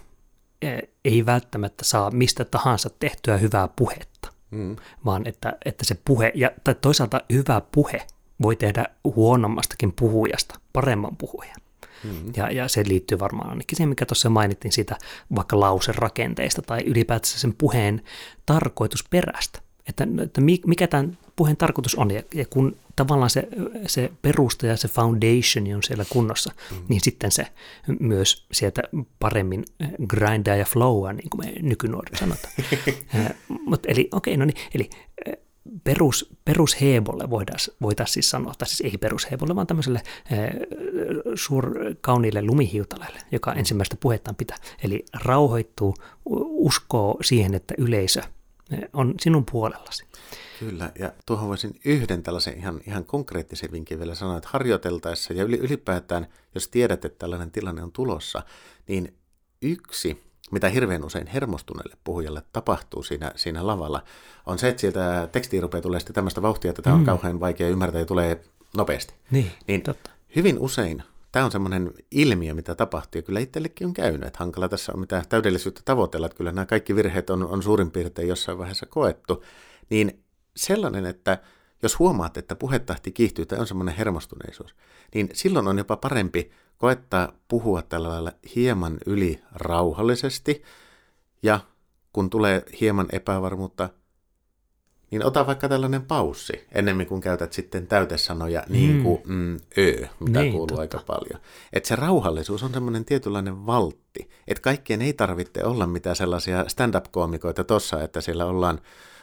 ei välttämättä saa mistä tahansa tehtyä hyvää puhetta, mm. vaan että, että se puhe, ja, tai toisaalta hyvä puhe voi tehdä huonommastakin puhujasta paremman puhujan. Mm-hmm. Ja, ja se liittyy varmaan ainakin siihen, mikä tuossa mainittiin siitä vaikka lauserakenteista tai ylipäätänsä sen puheen tarkoitusperästä. Että, että mikä tämän puheen tarkoitus on, ja, ja kun tavallaan se, se perusta ja se foundation on siellä kunnossa, mm. niin sitten se myös sieltä paremmin grindaa ja flowaa, niin kuin me nykynuoret sanotaan. Mutta eli okei, okay, no niin, eli perus, perusheebolle voitaisiin voitais siis sanoa, tai siis ei perusheebolle, vaan tämmöiselle e, suur kauniille lumihiutaleelle, joka ensimmäistä puhettaan pitää. Eli rauhoittuu, uskoo siihen, että yleisö on sinun puolellasi. Kyllä, ja tuohon voisin yhden tällaisen ihan, ihan konkreettisen vinkin vielä sanoa, että harjoiteltaessa ja ylipäätään, jos tiedät, että tällainen tilanne on tulossa, niin yksi mitä hirveän usein hermostuneelle puhujalle tapahtuu siinä, siinä lavalla, on se, että sieltä tekstiin rupeaa tulee sitten tämmöistä vauhtia, että tämä on mm. kauhean vaikea ymmärtää ja tulee nopeasti. Niin, niin totta. hyvin usein tämä on semmoinen ilmiö, mitä tapahtuu, ja kyllä itsellekin on käynyt, että hankala tässä on mitään täydellisyyttä tavoitella, että kyllä nämä kaikki virheet on, on suurin piirtein jossain vaiheessa koettu, niin sellainen, että jos huomaat, että puhetahti kiihtyy tai on semmoinen hermostuneisuus, niin silloin on jopa parempi koettaa puhua tällä lailla hieman yli rauhallisesti, ja kun tulee hieman epävarmuutta, niin ota vaikka tällainen paussi, ennemmin kuin käytät sitten täytesanoja niin kuin mm. Mm, ö, mitä niin, kuuluu totta. aika paljon. Että se rauhallisuus on semmoinen tietynlainen valtti, että kaikkien ei tarvitse olla mitään sellaisia stand-up-koomikoita tossa, että siellä ollaan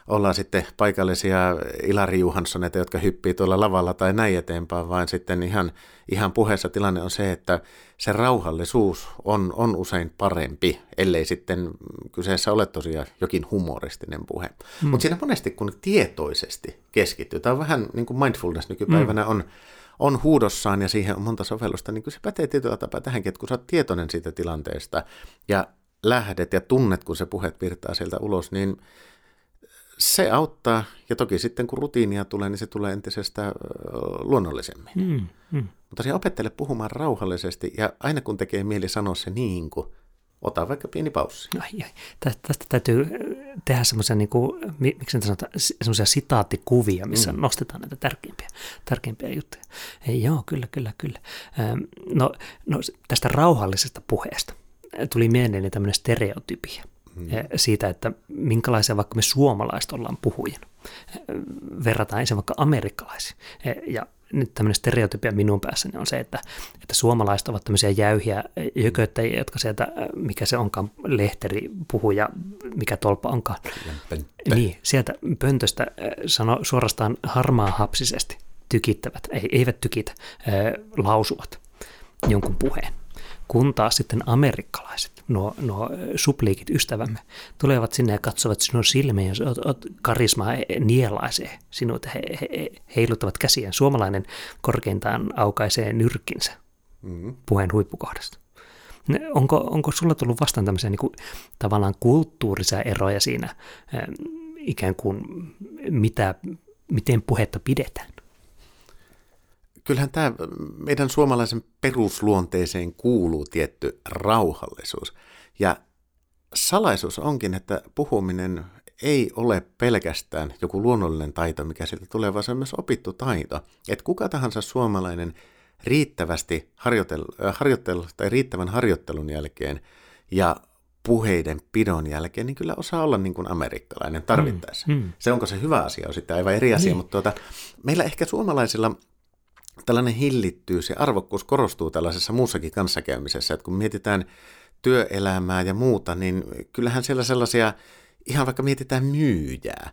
ollaan sitten paikallisia Ilari Johanssoneita, jotka hyppii tuolla lavalla tai näin eteenpäin, vaan sitten ihan, ihan puheessa tilanne on se, että se rauhallisuus on, on usein parempi, ellei sitten kyseessä ole tosiaan jokin humoristinen puhe. Mm. Mutta siinä monesti kun tietoisesti keskittyy, tämä on vähän niin kuin mindfulness nykypäivänä mm. on, on huudossaan ja siihen on monta sovellusta, niin kyllä se pätee tietyllä tapaa tähänkin, että kun sä oot tietoinen siitä tilanteesta ja lähdet ja tunnet, kun se puhet virtaa sieltä ulos, niin se auttaa, ja toki sitten kun rutiinia tulee, niin se tulee entisestä luonnollisemmin. Mm, mm. Mutta se opettele puhumaan rauhallisesti, ja aina kun tekee mieli sanoa se niin kuin, ota vaikka pieni paussi. Ai, ai. Tästä täytyy tehdä semmoisia, niin kuin, miksi sanotaan, semmoisia sitaattikuvia, missä mm. nostetaan näitä tärkeimpiä, tärkeimpiä juttuja. Ei, joo, kyllä, kyllä, kyllä. No, no tästä rauhallisesta puheesta tuli mieleeni tämmöinen stereotypia mm. siitä, että minkälaisia vaikka me suomalaiset ollaan puhujina. Verrataan ensin vaikka amerikkalaisiin. Eh, ja nyt tämmöinen stereotypia minun päässäni on se, että, että suomalaiset ovat tämmöisiä jäyhiä jököttäjiä, jotka sieltä, mikä se onkaan, lehteri, puhuja, mikä tolpa onkaan. Niin, sieltä pöntöstä sano suorastaan harmaa hapsisesti tykittävät, ei, eivät tykitä, lausuvat jonkun puheen. Kun taas sitten amerikkalaiset nuo, nuo supliikit ystävämme tulevat sinne ja katsovat sinun silmiin, jos karismaa nielaisee sinut, he, he, heiluttavat käsiään. Suomalainen korkeintaan aukaisee nyrkkinsä mm-hmm. puheen huippukohdasta. Onko, onko sulla tullut vastaan tämmöisiä niin kuin, tavallaan kulttuurisia eroja siinä, ikään kuin mitä, miten puhetta pidetään? Kyllähän tämä meidän suomalaisen perusluonteeseen kuuluu tietty rauhallisuus. Ja salaisuus onkin, että puhuminen ei ole pelkästään joku luonnollinen taito, mikä sieltä tulee, vaan se on myös opittu taito. Että kuka tahansa suomalainen riittävästi harjoitel, harjoitel, tai riittävän harjoittelun jälkeen ja puheiden pidon jälkeen, niin kyllä osaa olla niin kuin amerikkalainen tarvittaessa. Mm, mm. Se onko se hyvä asia on sitten aivan eri asia, niin. mutta tuota, meillä ehkä suomalaisilla tällainen hillittyys ja arvokkuus korostuu tällaisessa muussakin kanssakäymisessä, että kun mietitään työelämää ja muuta, niin kyllähän siellä sellaisia, ihan vaikka mietitään myyjää,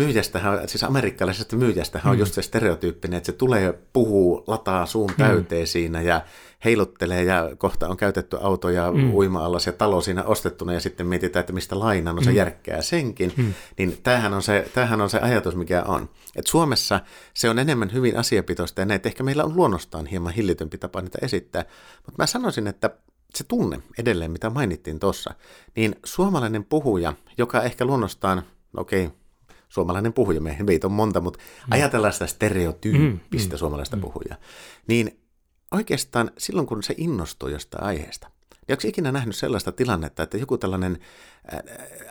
myyjästähän, siis amerikkalaisesta myyjästähän mm. on just se stereotyyppinen, että se tulee, puhuu, lataa suun mm. täyteen mm. siinä ja heiluttelee ja kohta on käytetty auto ja mm. uima-allas ja talo siinä ostettuna ja sitten mietitään, että mistä lainaa, no se mm. järkkää senkin. Mm. Niin tämähän on, se, tämähän on se ajatus, mikä on. Et Suomessa se on enemmän hyvin asiapitoista ja näitä ehkä meillä on luonnostaan hieman hillitympi tapa niitä esittää. Mutta mä sanoisin, että se tunne edelleen, mitä mainittiin tuossa, niin suomalainen puhuja, joka ehkä luonnostaan, okei, okay, suomalainen puhuja, meitä on monta, mutta mm. ajatellaan sitä stereotyyppistä mm, mm, suomalaista mm. puhujaa, niin oikeastaan silloin, kun se innostuu jostain aiheesta, niin onko ikinä nähnyt sellaista tilannetta, että joku tällainen ää,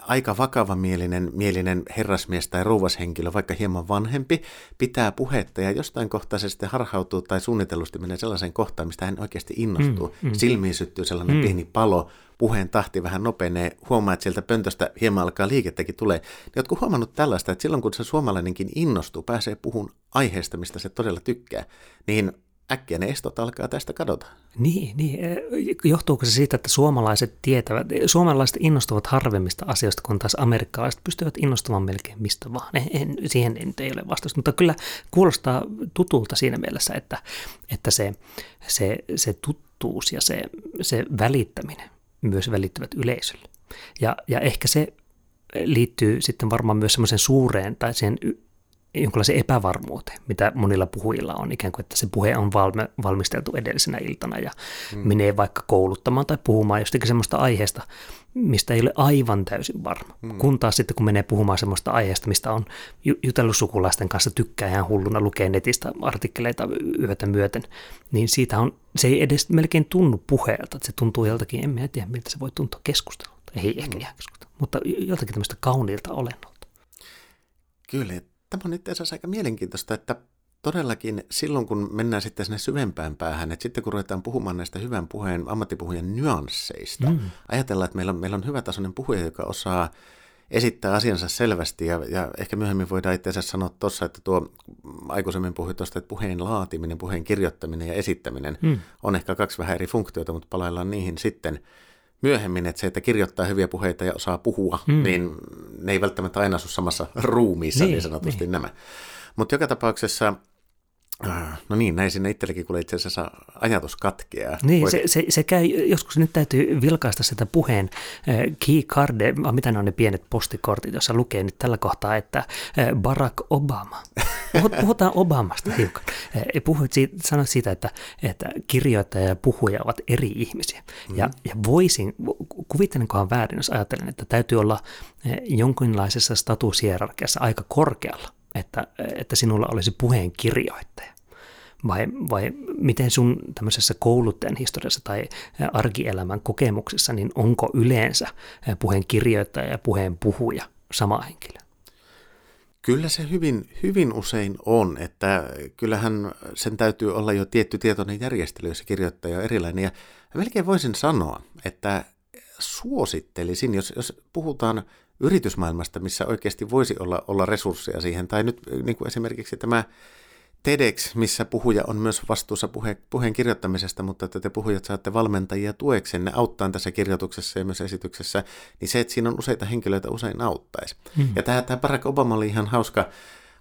aika vakava mielinen, mielinen herrasmies tai rouvashenkilö, vaikka hieman vanhempi, pitää puhetta ja jostain kohtaa se sitten harhautuu tai suunnitellusti menee sellaiseen kohtaan, mistä hän oikeasti innostuu. Mm, mm. Silmiin syttyy sellainen mm. pieni palo, puheen tahti vähän nopenee, huomaa, että sieltä pöntöstä hieman alkaa liikettäkin tulee. Niin oletko huomannut tällaista, että silloin kun se suomalainenkin innostuu, pääsee puhun aiheesta, mistä se todella tykkää, niin äkkiä ne estot alkaa tästä kadota. Niin, niin. E, johtuuko se siitä, että suomalaiset tietävät, suomalaiset innostuvat harvemmista asioista, kun taas amerikkalaiset pystyvät innostumaan melkein mistä vaan. En, siihen en, ei ole vastaus, mutta kyllä kuulostaa tutulta siinä mielessä, että, että se, se, se tuttuus ja se, se välittäminen myös välittyvät yleisölle. Ja, ja ehkä se liittyy sitten varmaan myös semmoisen suureen tai siihen jonkinlaisen epävarmuuteen, mitä monilla puhujilla on, ikään kuin, että se puhe on valme, valmisteltu edellisenä iltana ja mm. menee vaikka kouluttamaan tai puhumaan jostakin semmoista aiheesta, mistä ei ole aivan täysin varma. Mm. Kun taas sitten, kun menee puhumaan semmoista aiheesta, mistä on jutellut sukulaisten kanssa, tykkää ihan hulluna, lukee netistä artikkeleita yötä myöten, niin siitä on, se ei edes melkein tunnu puheelta, että se tuntuu joltakin, en minä tiedä miltä se voi tuntua keskustelulta, ei ehkä mm. ihan keskustelulta, mutta joltakin tämmöistä kauniilta olennolta. Kyllä, tämä on itse asiassa aika mielenkiintoista, että todellakin silloin, kun mennään sitten sinne syvempään päähän, että sitten kun ruvetaan puhumaan näistä hyvän puheen ammattipuhujan nyansseista, mm. ajatellaan, että meillä on, meillä on hyvä tasoinen puhuja, joka osaa esittää asiansa selvästi ja, ja ehkä myöhemmin voidaan itse asiassa sanoa tuossa, että tuo aikaisemmin puhui tuosta, että puheen laatiminen, puheen kirjoittaminen ja esittäminen mm. on ehkä kaksi vähän eri funktioita, mutta palaillaan niihin sitten myöhemmin, että se, että kirjoittaa hyviä puheita ja osaa puhua, mm. niin ne ei välttämättä aina asu samassa ruumiissa niin, niin sanotusti niin. nämä. Mutta joka tapauksessa no niin, näin sinne itsellekin, kun itse asiassa ajatus katkeaa. Niin, Voit... se, se, se käy, joskus nyt täytyy vilkaista sitä puheen äh, key card, mitä ne on ne pienet postikortit, jossa lukee nyt tällä kohtaa, että äh, Barack Obama. Puhutaan Obamasta hiukan. Puhuit siitä, sanoit siitä, että, että kirjoittaja ja puhuja ovat eri ihmisiä. Mm. Ja, ja voisin, kuvittelenkohan väärin, jos ajattelen, että täytyy olla jonkinlaisessa statushierarkiassa aika korkealla että, että sinulla olisi puheen kirjoittaja? Vai, vai miten sun tämmöisessä kouluttajan historiassa tai arkielämän kokemuksessa, niin onko yleensä puheen kirjoittaja ja puheen puhuja sama henkilö? Kyllä se hyvin, hyvin usein on, että kyllähän sen täytyy olla jo tietty tietoinen järjestely, jos kirjoittaja on erilainen. Ja melkein voisin sanoa, että suosittelisin, jos, jos puhutaan yritysmaailmasta, missä oikeasti voisi olla, olla resursseja siihen. Tai nyt niin kuin esimerkiksi tämä TEDx, missä puhuja on myös vastuussa puhe, puheen kirjoittamisesta, mutta että te puhujat saatte valmentajia tueksenne auttaa tässä kirjoituksessa ja myös esityksessä, niin se, että siinä on useita henkilöitä usein auttaisi. Mm. Ja tämä, tämä Barack Obama oli ihan hauska,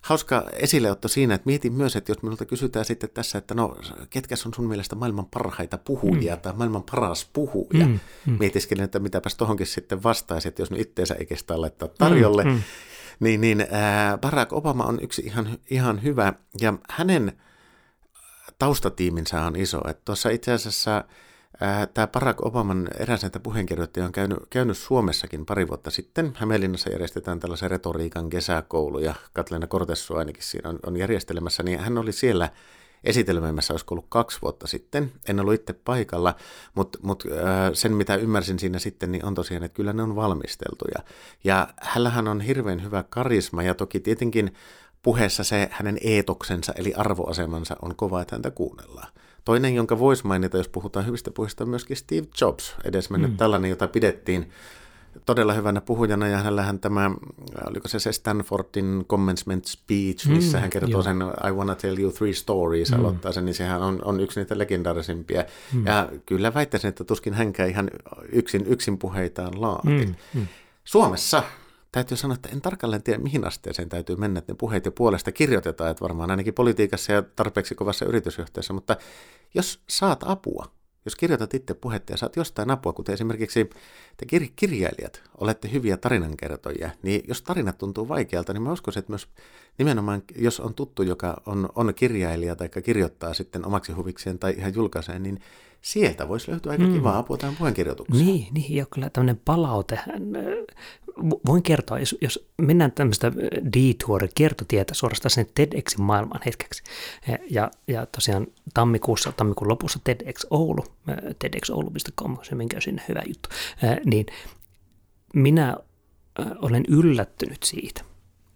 hauska esilleotto siinä, että mietin myös, että jos minulta kysytään sitten tässä, että no, ketkä on sun mielestä maailman parhaita puhujia mm. tai maailman paras puhuja, mm. Mm. mietiskelin, että mitäpäs tuohonkin sitten vastaisi, että jos nyt itteensä ei kestä laittaa tarjolle, mm. Mm. niin, niin ää, Barack Obama on yksi ihan, ihan hyvä, ja hänen taustatiiminsä on iso, että tuossa itse asiassa Tämä Barack Obaman eräs näitä puheenkirjoittaja on käynyt, käynyt Suomessakin pari vuotta sitten. Hämeenlinnassa järjestetään tällaisen retoriikan kesäkoulu ja Katlena Kortessu ainakin siinä on, on järjestelemässä, niin hän oli siellä esitelmässä, olisiko ollut kaksi vuotta sitten. En ollut itse paikalla, mutta, mutta sen mitä ymmärsin siinä sitten, niin on tosiaan, että kyllä ne on valmisteltuja. Ja hänellähän on hirveän hyvä karisma ja toki tietenkin puheessa se hänen eetoksensa eli arvoasemansa on kova, että häntä kuunnellaan. Toinen, jonka voisi mainita, jos puhutaan hyvistä puhujista, on myöskin Steve Jobs, edesmennyt mm. tällainen, jota pidettiin todella hyvänä puhujana, ja hänellähän tämä, oliko se se Stanfordin commencement speech, missä mm, hän kertoo joo. sen I wanna tell you three stories, mm. aloittaa sen, niin sehän on, on yksi niitä legendaarisimpia. Mm. Ja kyllä väittäisin, että tuskin hänkään ihan yksin, yksin puheitaan laati. Mm, mm. Suomessa täytyy sanoa, että en tarkalleen tiedä, mihin asteeseen täytyy mennä, että ne puheet ja puolesta kirjoitetaan, että varmaan ainakin politiikassa ja tarpeeksi kovassa yritysjohtajassa, mutta jos saat apua, jos kirjoitat itse puhetta ja saat jostain apua, kuten esimerkiksi te kir- kirjailijat, olette hyviä tarinankertojia, niin jos tarinat tuntuu vaikealta, niin mä uskon, että myös nimenomaan, jos on tuttu, joka on, on kirjailija tai kirjoittaa sitten omaksi huvikseen tai ihan julkaiseen, niin sieltä voisi löytyä aika mm. kivaa apua tähän puheenkirjoitukseen. Niin, niin, ja kyllä tämmöinen palaute. Voin kertoa, jos, jos mennään tämmöistä detour, kiertotietä suorastaan sinne TEDxin maailman hetkeksi. Ja, ja tosiaan tammikuussa, tammikuun lopussa TEDx Oulu, tedxoulu.com, se minkä sinne hyvä juttu, niin minä olen yllättynyt siitä,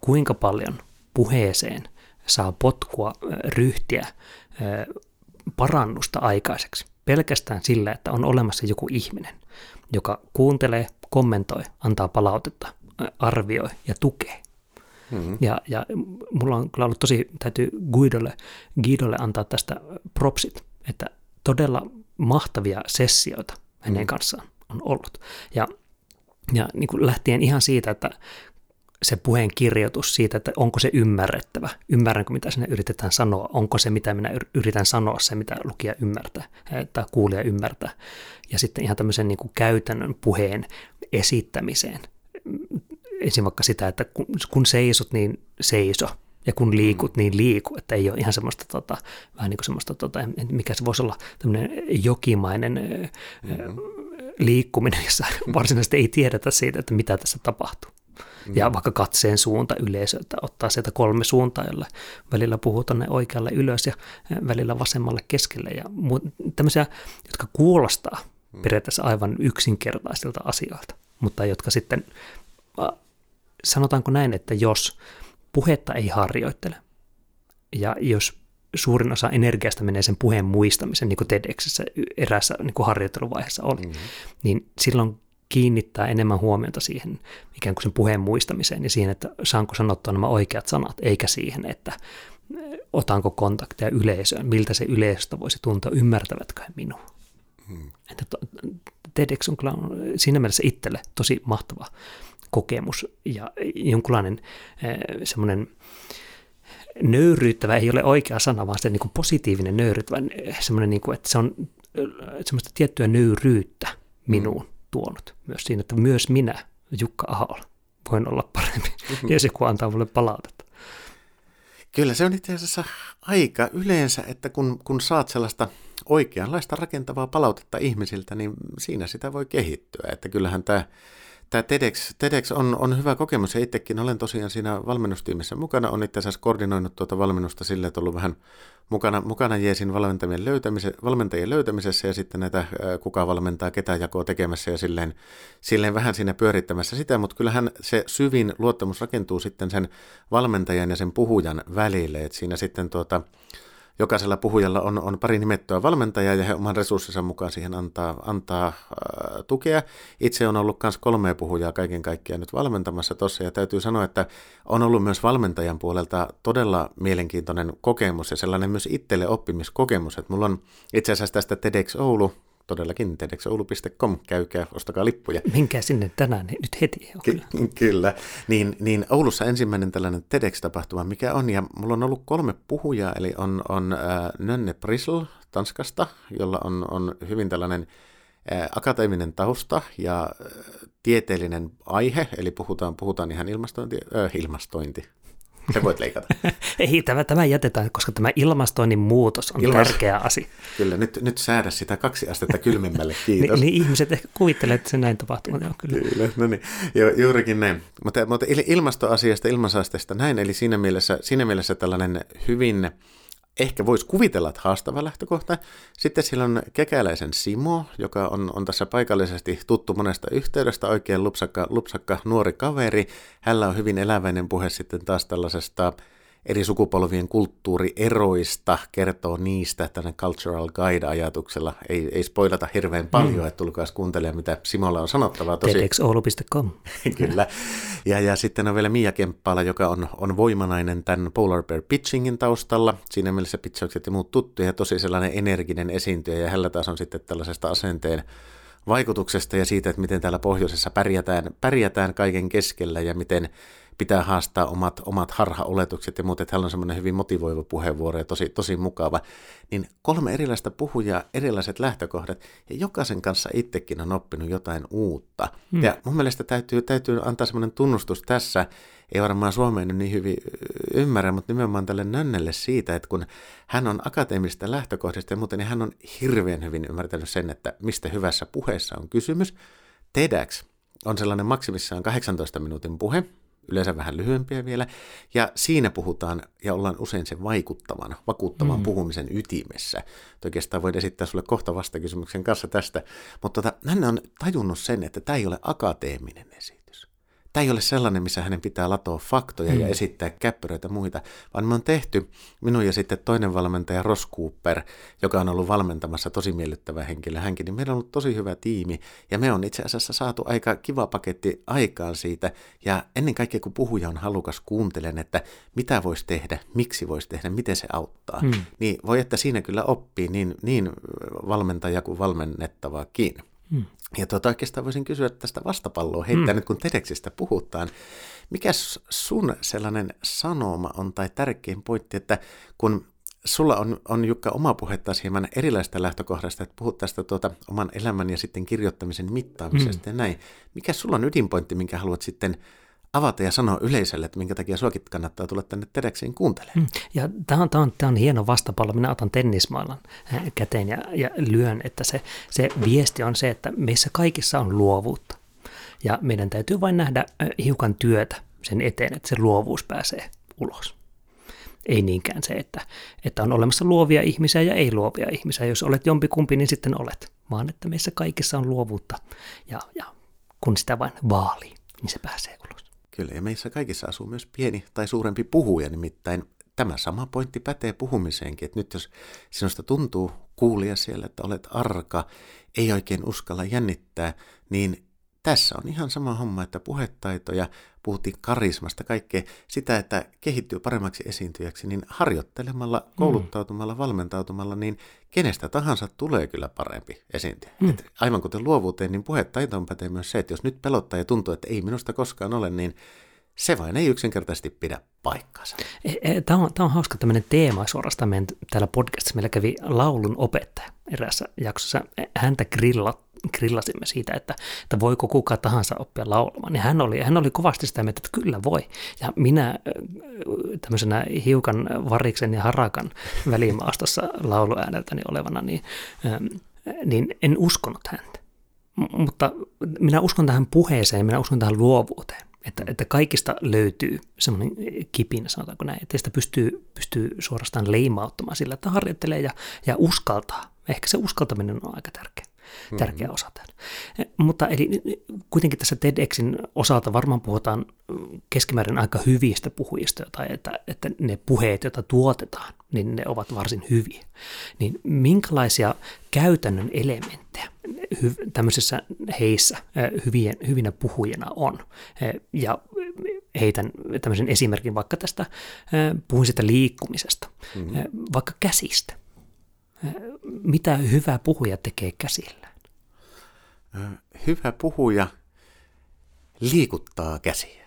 kuinka paljon puheeseen saa potkua, ryhtiä, parannusta aikaiseksi pelkästään sillä, että on olemassa joku ihminen, joka kuuntelee, kommentoi, antaa palautetta, arvioi ja tukee. Mm-hmm. Ja, ja mulla on kyllä ollut tosi, täytyy Guidolle, Guidolle antaa tästä propsit, että todella mahtavia sessioita hänen mm-hmm. kanssaan on ollut. Ja, ja niin kuin lähtien ihan siitä, että se puheen kirjoitus siitä, että onko se ymmärrettävä, ymmärränkö mitä sinne yritetään sanoa, onko se mitä minä yritän sanoa, se mitä lukija ymmärtää tai kuulija ymmärtää. Ja sitten ihan tämmöisen niin kuin käytännön puheen esittämiseen. Esim. vaikka sitä, että kun, kun seisot, niin seiso. Ja kun liikut, niin liiku, että ei ole ihan semmoista, tota, vähän niin kuin semmoista, tota, mikä se voisi olla, tämmöinen jokimainen mm-hmm. Liikkuminen, jossa varsinaisesti ei tiedetä siitä, että mitä tässä tapahtuu. Mm. Ja vaikka katseen suunta yleisöltä, ottaa sieltä kolme suuntaa, jolla välillä puhuu tuonne oikealle ylös ja välillä vasemmalle keskelle. Ja tämmöisiä, jotka kuulostaa mm. periaatteessa aivan yksinkertaisilta asioilta, mutta jotka sitten, sanotaanko näin, että jos puhetta ei harjoittele, ja jos suurin osa energiasta menee sen puheen muistamisen, niin kuin TEDxissä erässä niin kuin harjoitteluvaiheessa oli, mm-hmm. niin silloin kiinnittää enemmän huomiota siihen ikään kuin sen puheen muistamiseen ja siihen, että saanko sanottua nämä oikeat sanat, eikä siihen, että otanko kontaktia yleisöön, miltä se yleisöstä voisi tuntua, ymmärtävätkö he minua. Hmm. Että TEDx on kyllä siinä mielessä itselle tosi mahtava kokemus ja jonkunlainen semmoinen nöyryyttävä ei ole oikea sana, vaan se niin kuin positiivinen nöyryyttävä, semmoinen, niin kuin, että se on semmoista tiettyä nöyryyttä minuun tuonut myös siinä, että myös minä, Jukka Ahola, voin olla parempi, mm-hmm. jos joku antaa mulle palautetta. Kyllä se on itse asiassa aika yleensä, että kun, kun saat sellaista oikeanlaista rakentavaa palautetta ihmisiltä, niin siinä sitä voi kehittyä. Että kyllähän tämä Tämä TEDx, TEDx on, on hyvä kokemus ja itsekin olen tosiaan siinä valmennustiimissä mukana. Olen itse asiassa koordinoinut tuota valmennusta sille, että ollut vähän mukana, mukana Jeesin valmentajien, löytämise, valmentajien löytämisessä ja sitten näitä kuka valmentaa, ketä jakoa tekemässä ja silleen, silleen vähän siinä pyörittämässä sitä, mutta kyllähän se syvin luottamus rakentuu sitten sen valmentajan ja sen puhujan välille, että siinä sitten tuota, jokaisella puhujalla on, on pari nimettyä valmentajaa ja he oman resurssinsa mukaan siihen antaa, antaa äh, tukea. Itse on ollut myös kolme puhujaa kaiken kaikkiaan nyt valmentamassa tuossa ja täytyy sanoa, että on ollut myös valmentajan puolelta todella mielenkiintoinen kokemus ja sellainen myös itselle oppimiskokemus, että mulla on itse asiassa tästä TEDx Oulu todellakin tedexoulu.com, käykää, ostakaa lippuja. Minkä sinne tänään, nyt heti. Ky- kyllä, niin, niin Oulussa ensimmäinen tällainen TEDx-tapahtuma, mikä on, ja mulla on ollut kolme puhujaa, eli on, on äh, Nönne Prisl Tanskasta, jolla on, on hyvin tällainen äh, akateeminen tausta ja äh, tieteellinen aihe, eli puhutaan, puhutaan ihan ilmastointi, äh, ilmastointi, se voit leikata. Ei, tämä, tämä jätetään, koska tämä ilmastoinnin muutos on Ilmas... tärkeä asia. Kyllä, nyt, nyt säädä sitä kaksi astetta kylmemmälle, kiitos. niin, niin ihmiset ehkä kuvittelevat, että se näin tapahtuu. Joo, kyllä. kyllä, no niin, Joo, juurikin näin. Mutta, mutta ilmastoasiasta, ilmansaasteesta näin, eli siinä mielessä, siinä mielessä tällainen hyvin ehkä voisi kuvitella, että haastava lähtökohta. Sitten siellä on kekäläisen Simo, joka on, on tässä paikallisesti tuttu monesta yhteydestä, oikein lupsakka, lupsakka nuori kaveri. Hänellä on hyvin eläväinen puhe sitten taas tällaisesta eri sukupolvien kulttuurieroista, kertoo niistä tänne Cultural Guide-ajatuksella. Ei, ei spoilata hirveän paljon, mm. että tulkaas kuuntelemaan, mitä Simolla on sanottavaa. Tosi... TEDxOulu.com. Kyllä. Ja, ja sitten on vielä Mia Kemppaala, joka on, on voimanainen tämän Polar Bear Pitchingin taustalla. Siinä mielessä pitchaukset ja muut tuttuja ja tosi sellainen energinen esiintyjä. Ja hänellä taas on sitten tällaisesta asenteen vaikutuksesta ja siitä, että miten täällä pohjoisessa pärjätään, pärjätään kaiken keskellä ja miten pitää haastaa omat, omat harhaoletukset ja muuten, että hän on semmoinen hyvin motivoiva puheenvuoro ja tosi, tosi mukava. Niin kolme erilaista puhujaa, erilaiset lähtökohdat ja jokaisen kanssa itsekin on oppinut jotain uutta. Hmm. Ja mun mielestä täytyy, täytyy antaa semmoinen tunnustus tässä, ei varmaan Suomeen niin hyvin ymmärrä, mutta nimenomaan tälle Nönnelle siitä, että kun hän on akateemista lähtökohdista ja muuten, niin hän on hirveän hyvin ymmärtänyt sen, että mistä hyvässä puheessa on kysymys. TEDx on sellainen maksimissaan 18 minuutin puhe, yleensä vähän lyhyempiä vielä, ja siinä puhutaan ja ollaan usein sen vaikuttavan, vakuuttavan mm. puhumisen ytimessä. Oikeastaan voin esittää sulle kohta vastakysymyksen kanssa tästä, mutta tota, hän on tajunnut sen, että tämä ei ole akateeminen esitys tämä ei ole sellainen, missä hänen pitää latoa faktoja mm. ja esittää käppyröitä muita, vaan me on tehty, minun ja sitten toinen valmentaja Ross Cooper, joka on ollut valmentamassa tosi miellyttävä henkilö hänkin, niin meillä on ollut tosi hyvä tiimi ja me on itse asiassa saatu aika kiva paketti aikaan siitä ja ennen kaikkea kun puhuja on halukas kuuntelen, että mitä voisi tehdä, miksi voisi tehdä, miten se auttaa, mm. niin voi että siinä kyllä oppii niin, niin valmentaja kuin valmennettavaakin. Mm. Ja tuota, oikeastaan voisin kysyä tästä vastapalloa heittää mm. nyt, kun TEDxistä puhutaan. Mikä sun sellainen sanoma on tai tärkein pointti, että kun sulla on, on Jukka oma puhetta hieman erilaista lähtökohdasta, että puhut tästä tuota, oman elämän ja sitten kirjoittamisen mittaamisesta mm. ja näin. Mikä sulla on ydinpointti, minkä haluat sitten avata ja sanoa yleisölle, että minkä takia suokin kannattaa tulla tänne TEDxiin kuuntelemaan. Mm. Ja tämä on, tämä, on, tämä on hieno vastapallo. Minä otan tennismailan äh, käteen ja, ja lyön, että se, se viesti on se, että meissä kaikissa on luovuutta. Ja meidän täytyy vain nähdä äh, hiukan työtä sen eteen, että se luovuus pääsee ulos. Ei niinkään se, että, että on olemassa luovia ihmisiä ja ei luovia ihmisiä. Jos olet jompikumpi, niin sitten olet. Vaan että meissä kaikissa on luovuutta ja, ja kun sitä vain vaalii, niin se pääsee ulos. Kyllä, ja meissä kaikissa asuu myös pieni tai suurempi puhuja, nimittäin tämä sama pointti pätee puhumiseenkin, että nyt jos sinusta tuntuu kuulia siellä, että olet arka, ei oikein uskalla jännittää, niin tässä on ihan sama homma, että puhetaito ja puhuttiin karismasta, kaikkea sitä, että kehittyy paremmaksi esiintyjäksi, niin harjoittelemalla, mm. kouluttautumalla, valmentautumalla, niin kenestä tahansa tulee kyllä parempi esiintyjä. Mm. Et aivan kuten luovuuteen, niin puhetaitoon pätee myös se, että jos nyt pelottaa ja tuntuu, että ei minusta koskaan ole, niin se vain ei yksinkertaisesti pidä paikkaansa. E, e, Tämä on, tämä on hauska tämmöinen teema suorastaan meidän täällä podcastissa. Meillä kävi laulun opettaja eräässä jaksossa. Häntä grillat, grillasimme siitä, että, että voiko kuka tahansa oppia laulamaan. Niin hän oli, hän oli kovasti sitä mieltä, että kyllä voi. Ja minä tämmöisenä hiukan variksen ja harakan välimaastossa lauluääneltäni olevana, niin, niin en uskonut häntä. Mutta minä uskon tähän puheeseen, minä uskon tähän luovuuteen. Että, että kaikista löytyy semmoinen kipinä, sanotaanko näin, että sitä pystyy, pystyy suorastaan leimauttamaan sillä, että harjoittelee ja, ja uskaltaa. Ehkä se uskaltaminen on aika tärkeä tärkeä mm-hmm. osa täällä. Eh, mutta eli kuitenkin tässä TEDxin osalta varmaan puhutaan keskimäärin aika hyvistä puhujista, tai että, että ne puheet, joita tuotetaan, niin ne ovat varsin hyviä. Niin minkälaisia käytännön elementtejä tämmöisessä heissä eh, hyvien, hyvinä puhujina on? Eh, ja heitän tämmöisen esimerkin vaikka tästä, puhuin sitä liikkumisesta, mm-hmm. vaikka käsistä mitä hyvä puhuja tekee käsillään? Hyvä puhuja liikuttaa käsiä.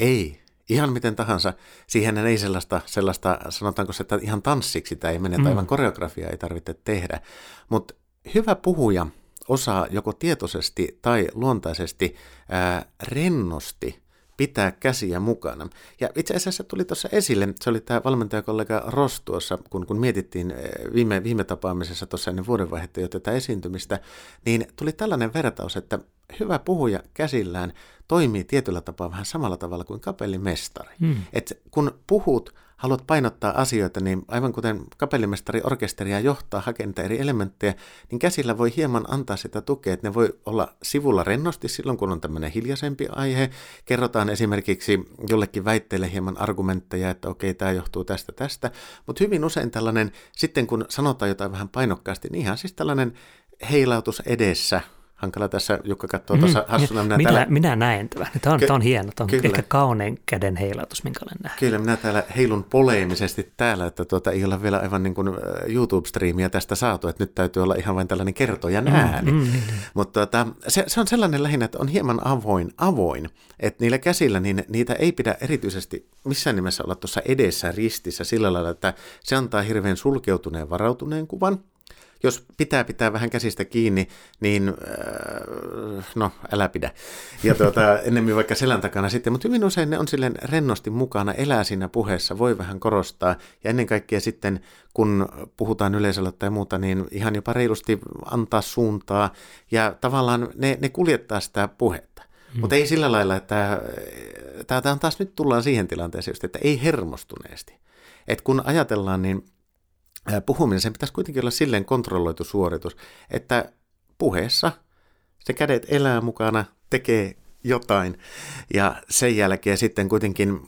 Ei, ihan miten tahansa. Siihen ei sellaista, sellaista sanotaanko se, että ihan tanssiksi tämä ei mene, mm. aivan koreografia ei tarvitse tehdä. Mutta hyvä puhuja osaa joko tietoisesti tai luontaisesti ää, rennosti pitää käsiä mukana. Ja itse asiassa tuli tuossa esille, se oli tämä valmentajakollega Ross tuossa, kun, kun mietittiin eh, viime, viime tapaamisessa tuossa ennen vuodenvaihetta jo tätä esiintymistä, niin tuli tällainen vertaus, että hyvä puhuja käsillään toimii tietyllä tapaa vähän samalla tavalla kuin kapellimestari. Hmm. Et kun puhut haluat painottaa asioita, niin aivan kuten kapellimestari orkesteria johtaa hakenta eri elementtejä, niin käsillä voi hieman antaa sitä tukea, että ne voi olla sivulla rennosti silloin, kun on tämmöinen hiljaisempi aihe. Kerrotaan esimerkiksi jollekin väitteelle hieman argumentteja, että okei, tämä johtuu tästä tästä, mutta hyvin usein tällainen, sitten kun sanotaan jotain vähän painokkaasti, niin ihan siis tällainen heilautus edessä, hankala tässä, Jukka katsoo tuossa mm, hassuna. Minä, minä, täällä... minä näen tämän. Tämä on, Ky- tämä on hieno. Tämä on kyllä. ehkä kaunein käden heilautus, minkä olen nähnyt. Kyllä, minä täällä heilun poleemisesti täällä, että tuota, ei ole vielä aivan niin kuin YouTube-striimiä tästä saatu, että nyt täytyy olla ihan vain tällainen kertojan ääni. Mm, mm, mm. Mutta tuota, se, se, on sellainen lähinnä, että on hieman avoin, avoin, että niillä käsillä niin niitä ei pidä erityisesti missään nimessä olla tuossa edessä ristissä sillä lailla, että se antaa hirveän sulkeutuneen varautuneen kuvan, jos pitää pitää vähän käsistä kiinni, niin äh, no älä pidä. Ja tuota, ennemmin vaikka selän takana sitten, mutta hyvin usein ne on silleen rennosti mukana, elää siinä puheessa, voi vähän korostaa. Ja ennen kaikkea sitten, kun puhutaan yleisöllä tai muuta, niin ihan jopa reilusti antaa suuntaa. Ja tavallaan ne, ne kuljettaa sitä puhetta. Hmm. Mutta ei sillä lailla, että tämä on taas nyt tullaan siihen tilanteeseen, että ei hermostuneesti. Et kun ajatellaan, niin puhuminen, sen pitäisi kuitenkin olla silleen kontrolloitu suoritus, että puheessa se kädet elää mukana, tekee jotain ja sen jälkeen sitten kuitenkin mm,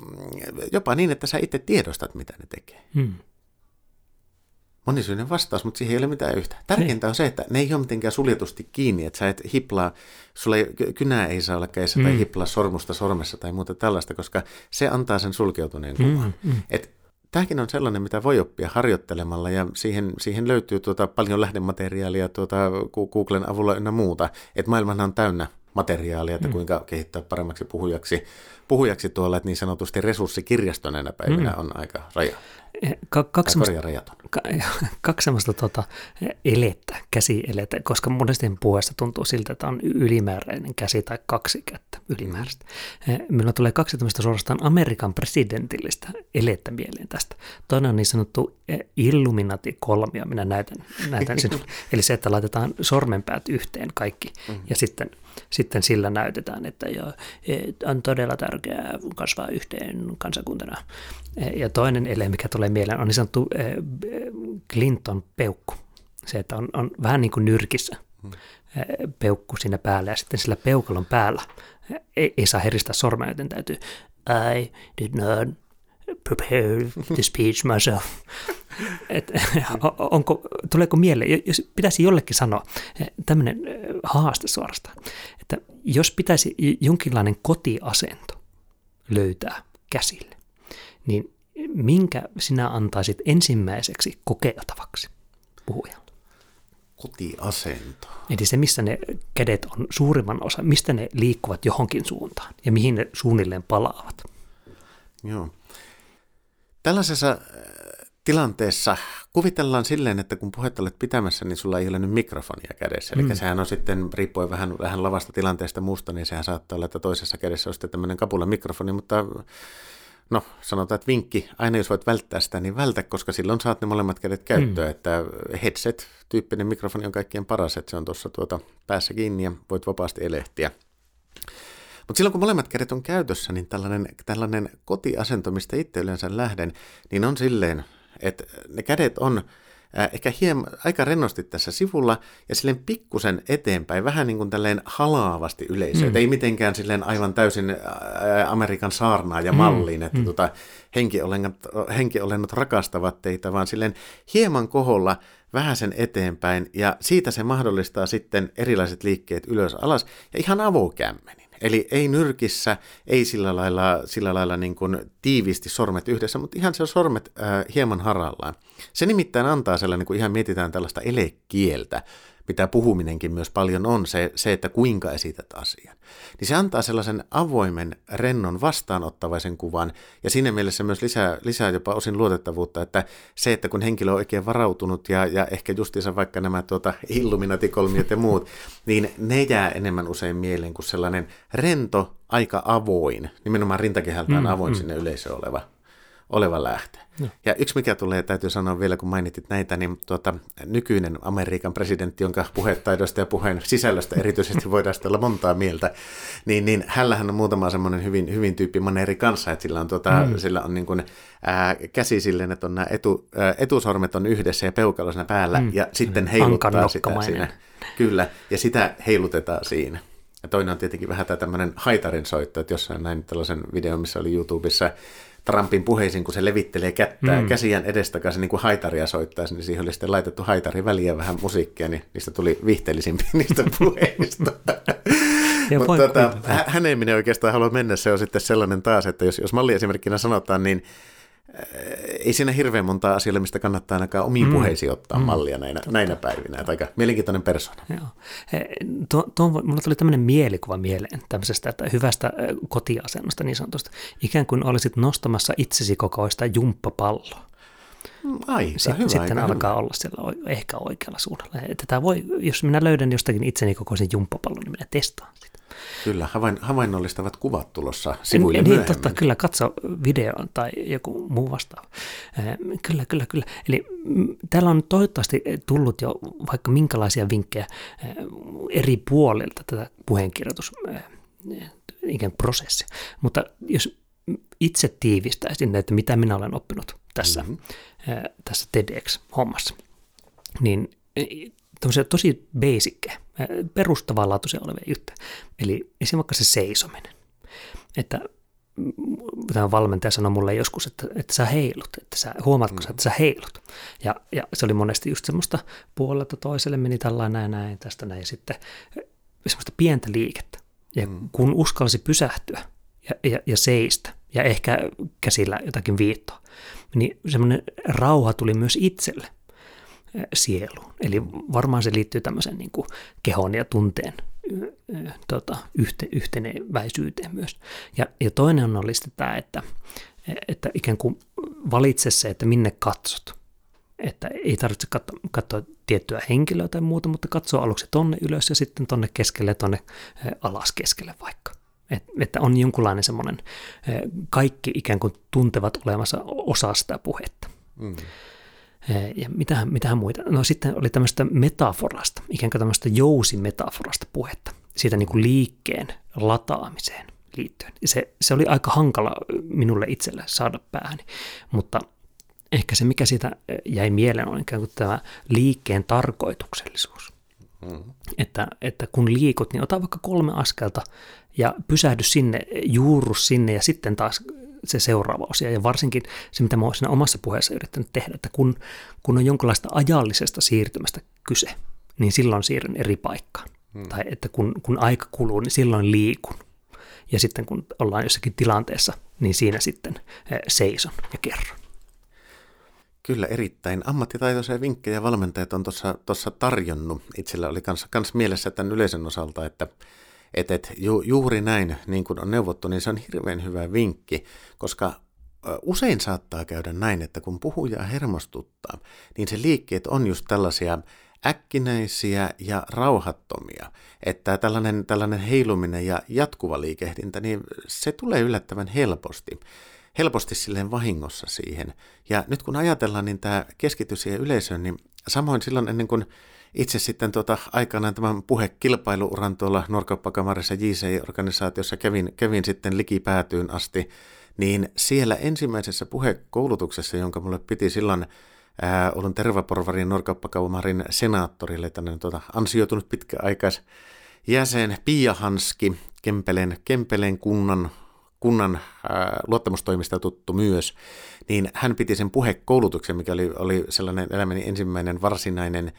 jopa niin, että sä itse tiedostat, mitä ne tekee. Hmm. Monisyinen vastaus, mutta siihen ei ole mitään yhtä. Tärkeintä on se, että ne ei ole mitenkään suljetusti kiinni, että sä et hiplaa, sulla ei, kynää ei saa olla kädessä mm. tai hiplaa sormusta sormessa tai muuta tällaista, koska se antaa sen sulkeutuneen kuvan. Mm. Mm. Et tämäkin on sellainen, mitä voi oppia harjoittelemalla ja siihen, siihen löytyy tuota paljon lähdemateriaalia tuota Googlen avulla ynnä muuta. Että maailman on täynnä materiaalia, että mm. kuinka kehittää paremmaksi puhujaksi, puhujaksi tuolla, että niin sanotusti resurssikirjasto näinä päivinä mm. on aika raja. Ka- kaksi, semmoista, ka- kaksi semmoista tota, elettä, käsielettä, koska monesti puheessa tuntuu siltä, että on ylimääräinen käsi tai kaksi kättä ylimääräistä. Mm. Minulla tulee kaksi tämmöistä suorastaan Amerikan presidentillistä elettä mieleen tästä. Toinen on niin sanottu eh, Illuminati-kolmio, minä näytän, näytän sinulle. Eli se, että laitetaan sormenpäät yhteen kaikki mm. ja sitten sitten sillä näytetään, että jo, on todella tärkeää kasvaa yhteen kansakuntana. Ja toinen ele, mikä tulee mieleen, on niin sanottu Clinton peukku. Se, että on, on vähän niin kuin nyrkissä peukku siinä päällä ja sitten sillä peukalon päällä ei, ei saa heristää sormea, joten täytyy I did not prepare the speech myself. Et, onko, tuleeko mieleen, jos pitäisi jollekin sanoa tämmöinen haaste suorastaan, että jos pitäisi jonkinlainen kotiasento löytää käsille, niin minkä sinä antaisit ensimmäiseksi kokeiltavaksi puhujalle? Kotiasento. Eli se, missä ne kädet on suurimman osa, mistä ne liikkuvat johonkin suuntaan ja mihin ne suunnilleen palaavat. Joo. Tällaisessa äh, tilanteessa kuvitellaan silleen, että kun puhetta olet pitämässä, niin sulla ei ole nyt mikrofonia kädessä. Mm. Eli sehän on sitten, riippuen vähän, vähän lavasta tilanteesta muusta, niin sehän saattaa olla, että toisessa kädessä on sitten tämmöinen kapula mikrofoni, mutta no sanotaan, että vinkki, aina jos voit välttää sitä, niin vältä, koska silloin saat ne molemmat kädet käyttöön, mm. että headset-tyyppinen mikrofoni on kaikkien paras, että se on tuossa tuota päässä kiinni ja voit vapaasti elehtiä. Mutta silloin kun molemmat kädet on käytössä, niin tällainen, tällainen kotiasento, mistä itse yleensä lähden, niin on silleen, että ne kädet on ehkä hiem, aika rennosti tässä sivulla ja silleen pikkusen eteenpäin, vähän niin kuin tälleen halaavasti yleisöön. Mm. Ei mitenkään silleen aivan täysin Amerikan saarnaa ja mm. malliin, että mm. tota, henkiolennot, henkiolennot rakastavat teitä, vaan silleen hieman koholla vähän sen eteenpäin ja siitä se mahdollistaa sitten erilaiset liikkeet ylös alas ja ihan avokämmeni. Eli ei nyrkissä, ei sillä lailla, sillä lailla niin kuin tiiviisti sormet yhdessä, mutta ihan se sormet äh, hieman harallaan. Se nimittäin antaa sellainen, kun ihan mietitään tällaista elekieltä, mitä puhuminenkin myös paljon on, se, se, että kuinka esität asian. Niin se antaa sellaisen avoimen, rennon, vastaanottavaisen kuvan, ja siinä mielessä myös lisää, lisää jopa osin luotettavuutta, että se, että kun henkilö on oikein varautunut, ja, ja ehkä justiinsa vaikka nämä tuota, illuminatikolmiot ja muut, niin ne jää enemmän usein mieleen kuin sellainen rento, aika avoin, nimenomaan rintakehältään mm, avoin mm. sinne yleisö oleva oleva lähtö. No. Ja yksi mikä tulee, täytyy sanoa vielä, kun mainitit näitä, niin tuota, nykyinen Amerikan presidentti, jonka puhetaidosta ja puheen sisällöstä erityisesti voidaan olla montaa mieltä, niin, niin hänellähän on muutama semmoinen hyvin, hyvin tyyppi maneeri kanssa, että sillä on, tuota, mm. sillä on niin kuin, ää, käsi silleen, että on nämä etu, ää, etusormet on yhdessä ja peukalo siinä päällä, mm. ja sitten heiluttaa sitä siinä. Kyllä, ja sitä heilutetaan siinä. Ja toinen on tietenkin vähän tämä tämmöinen haitarin soitto, että jossain näin tällaisen videon, missä oli YouTubessa Trumpin puheisiin, kun se levittelee kättää mm. käsiään edestakaisin niin kuin haitaria soittaisi, niin siihen oli sitten laitettu haitari väliä vähän musiikkia, niin niistä tuli viihteellisimpiä niistä puheista. Mutta tota, hänen minä oikeastaan halua mennä, se on sitten sellainen taas, että jos, jos malliesimerkkinä sanotaan, niin ei siinä hirveän monta asiaa, mistä kannattaa ainakaan omiin mm. puheisiin ottaa mm. mallia näinä, näinä päivinä. Että aika mielenkiintoinen persona. Joo. Tuo, tuo, mulla tuli tämmöinen mielikuva mieleen tämmöisestä että hyvästä kotiasennosta niin sanotusta. Ikään kuin olisit nostamassa itsesi kokoista jumppapalloa. Aika Sitten, hyvä, sitten aika alkaa hyvä. olla siellä ehkä oikealla suunnalla. Että tämä voi, jos minä löydän jostakin itseni kokoisen jumppapallon, niin minä testaan sitä. Kyllä, havain, havainnollistavat kuvat tulossa sivuille niin, myöhemmin. totta, kyllä, katso videon tai joku muu vastaava. Kyllä, kyllä, kyllä. Eli mm, täällä on toivottavasti tullut jo vaikka minkälaisia vinkkejä eri puolilta tätä puheenkirjoitus ikään prosessia. Mutta jos itse tiivistäisin, että mitä minä olen oppinut tässä, mm-hmm. Tässä TEDx-hommassa, niin tosi basic, perustavanlaatuisia olevia juttuja. Eli esimerkiksi se seisominen. Että mm, tämä valmentaja sanoi mulle joskus, että, että sä heilut, että sä, huomaatko mm. että sä heilut. Ja, ja se oli monesti just semmoista puolelta toiselle meni tällainen näin, näin, tästä näin, ja sitten semmoista pientä liikettä. Ja mm. kun uskalsi pysähtyä ja, ja, ja seistä, ja ehkä käsillä jotakin viittoa, niin semmoinen rauha tuli myös itselle sieluun. Eli varmaan se liittyy tämmöisen niin kuin kehon ja tunteen tota, yhte, yhteneväisyyteen myös. Ja, ja toinen on olisi tämä, että, että ikään kuin valitse se, että minne katsot. Että ei tarvitse katsoa, katsoa tiettyä henkilöä tai muuta, mutta katsoa aluksi tonne ylös ja sitten tonne keskelle, tonne alas keskelle vaikka. Et, että on jonkunlainen semmoinen, kaikki ikään kuin tuntevat olemassa osa sitä puhetta. Mm. Ja mitähän, mitähän muita? No sitten oli tämmöistä metaforasta, ikään kuin tämmöistä jousimetaforasta puhetta, siitä niin kuin liikkeen lataamiseen liittyen. Se, se oli aika hankala minulle itselle saada päähäni, mutta ehkä se, mikä siitä jäi mieleen, on ikään kuin tämä liikkeen tarkoituksellisuus. Mm. Että, että kun liikut, niin ota vaikka kolme askelta ja pysähdy sinne, juurru sinne ja sitten taas se seuraava osia. Ja varsinkin se, mitä mä olen siinä omassa puheessa yrittänyt tehdä, että kun, kun on jonkinlaista ajallisesta siirtymästä kyse, niin silloin siirryn eri paikkaan. Hmm. Tai että kun, kun aika kuluu, niin silloin liikun. Ja sitten kun ollaan jossakin tilanteessa, niin siinä sitten eh, seison ja kerron. Kyllä, erittäin ammattitaitoisia vinkkejä valmentajat on tuossa tarjonnut. Itsellä oli kans mielessä tämän yleisen osalta, että et, et, ju, juuri näin, niin kuin on neuvottu, niin se on hirveän hyvä vinkki, koska usein saattaa käydä näin, että kun puhuja hermostuttaa, niin se liikkeet on just tällaisia äkkinäisiä ja rauhattomia, että tällainen, tällainen heiluminen ja jatkuva liikehdintä, niin se tulee yllättävän helposti helposti silleen vahingossa siihen. Ja nyt kun ajatellaan, niin tämä keskitys siihen yleisöön, niin samoin silloin ennen kuin itse sitten tuota, aikanaan tämän puhekilpailuuran tuolla Norkauppakamarissa JC-organisaatiossa kävin, kävin sitten likipäätyyn asti, niin siellä ensimmäisessä puhekoulutuksessa, jonka mulle piti silloin ää, olin Tervaporvarin Norkauppakamarin senaattorille, tänne tuota, ansioitunut pitkäaikais jäsen Pia Hanski, Kempeleen, Kempeleen kunnan kunnan ää, luottamustoimista tuttu myös, niin hän piti sen puhekoulutuksen, mikä oli, oli sellainen elämäni ensimmäinen varsinainen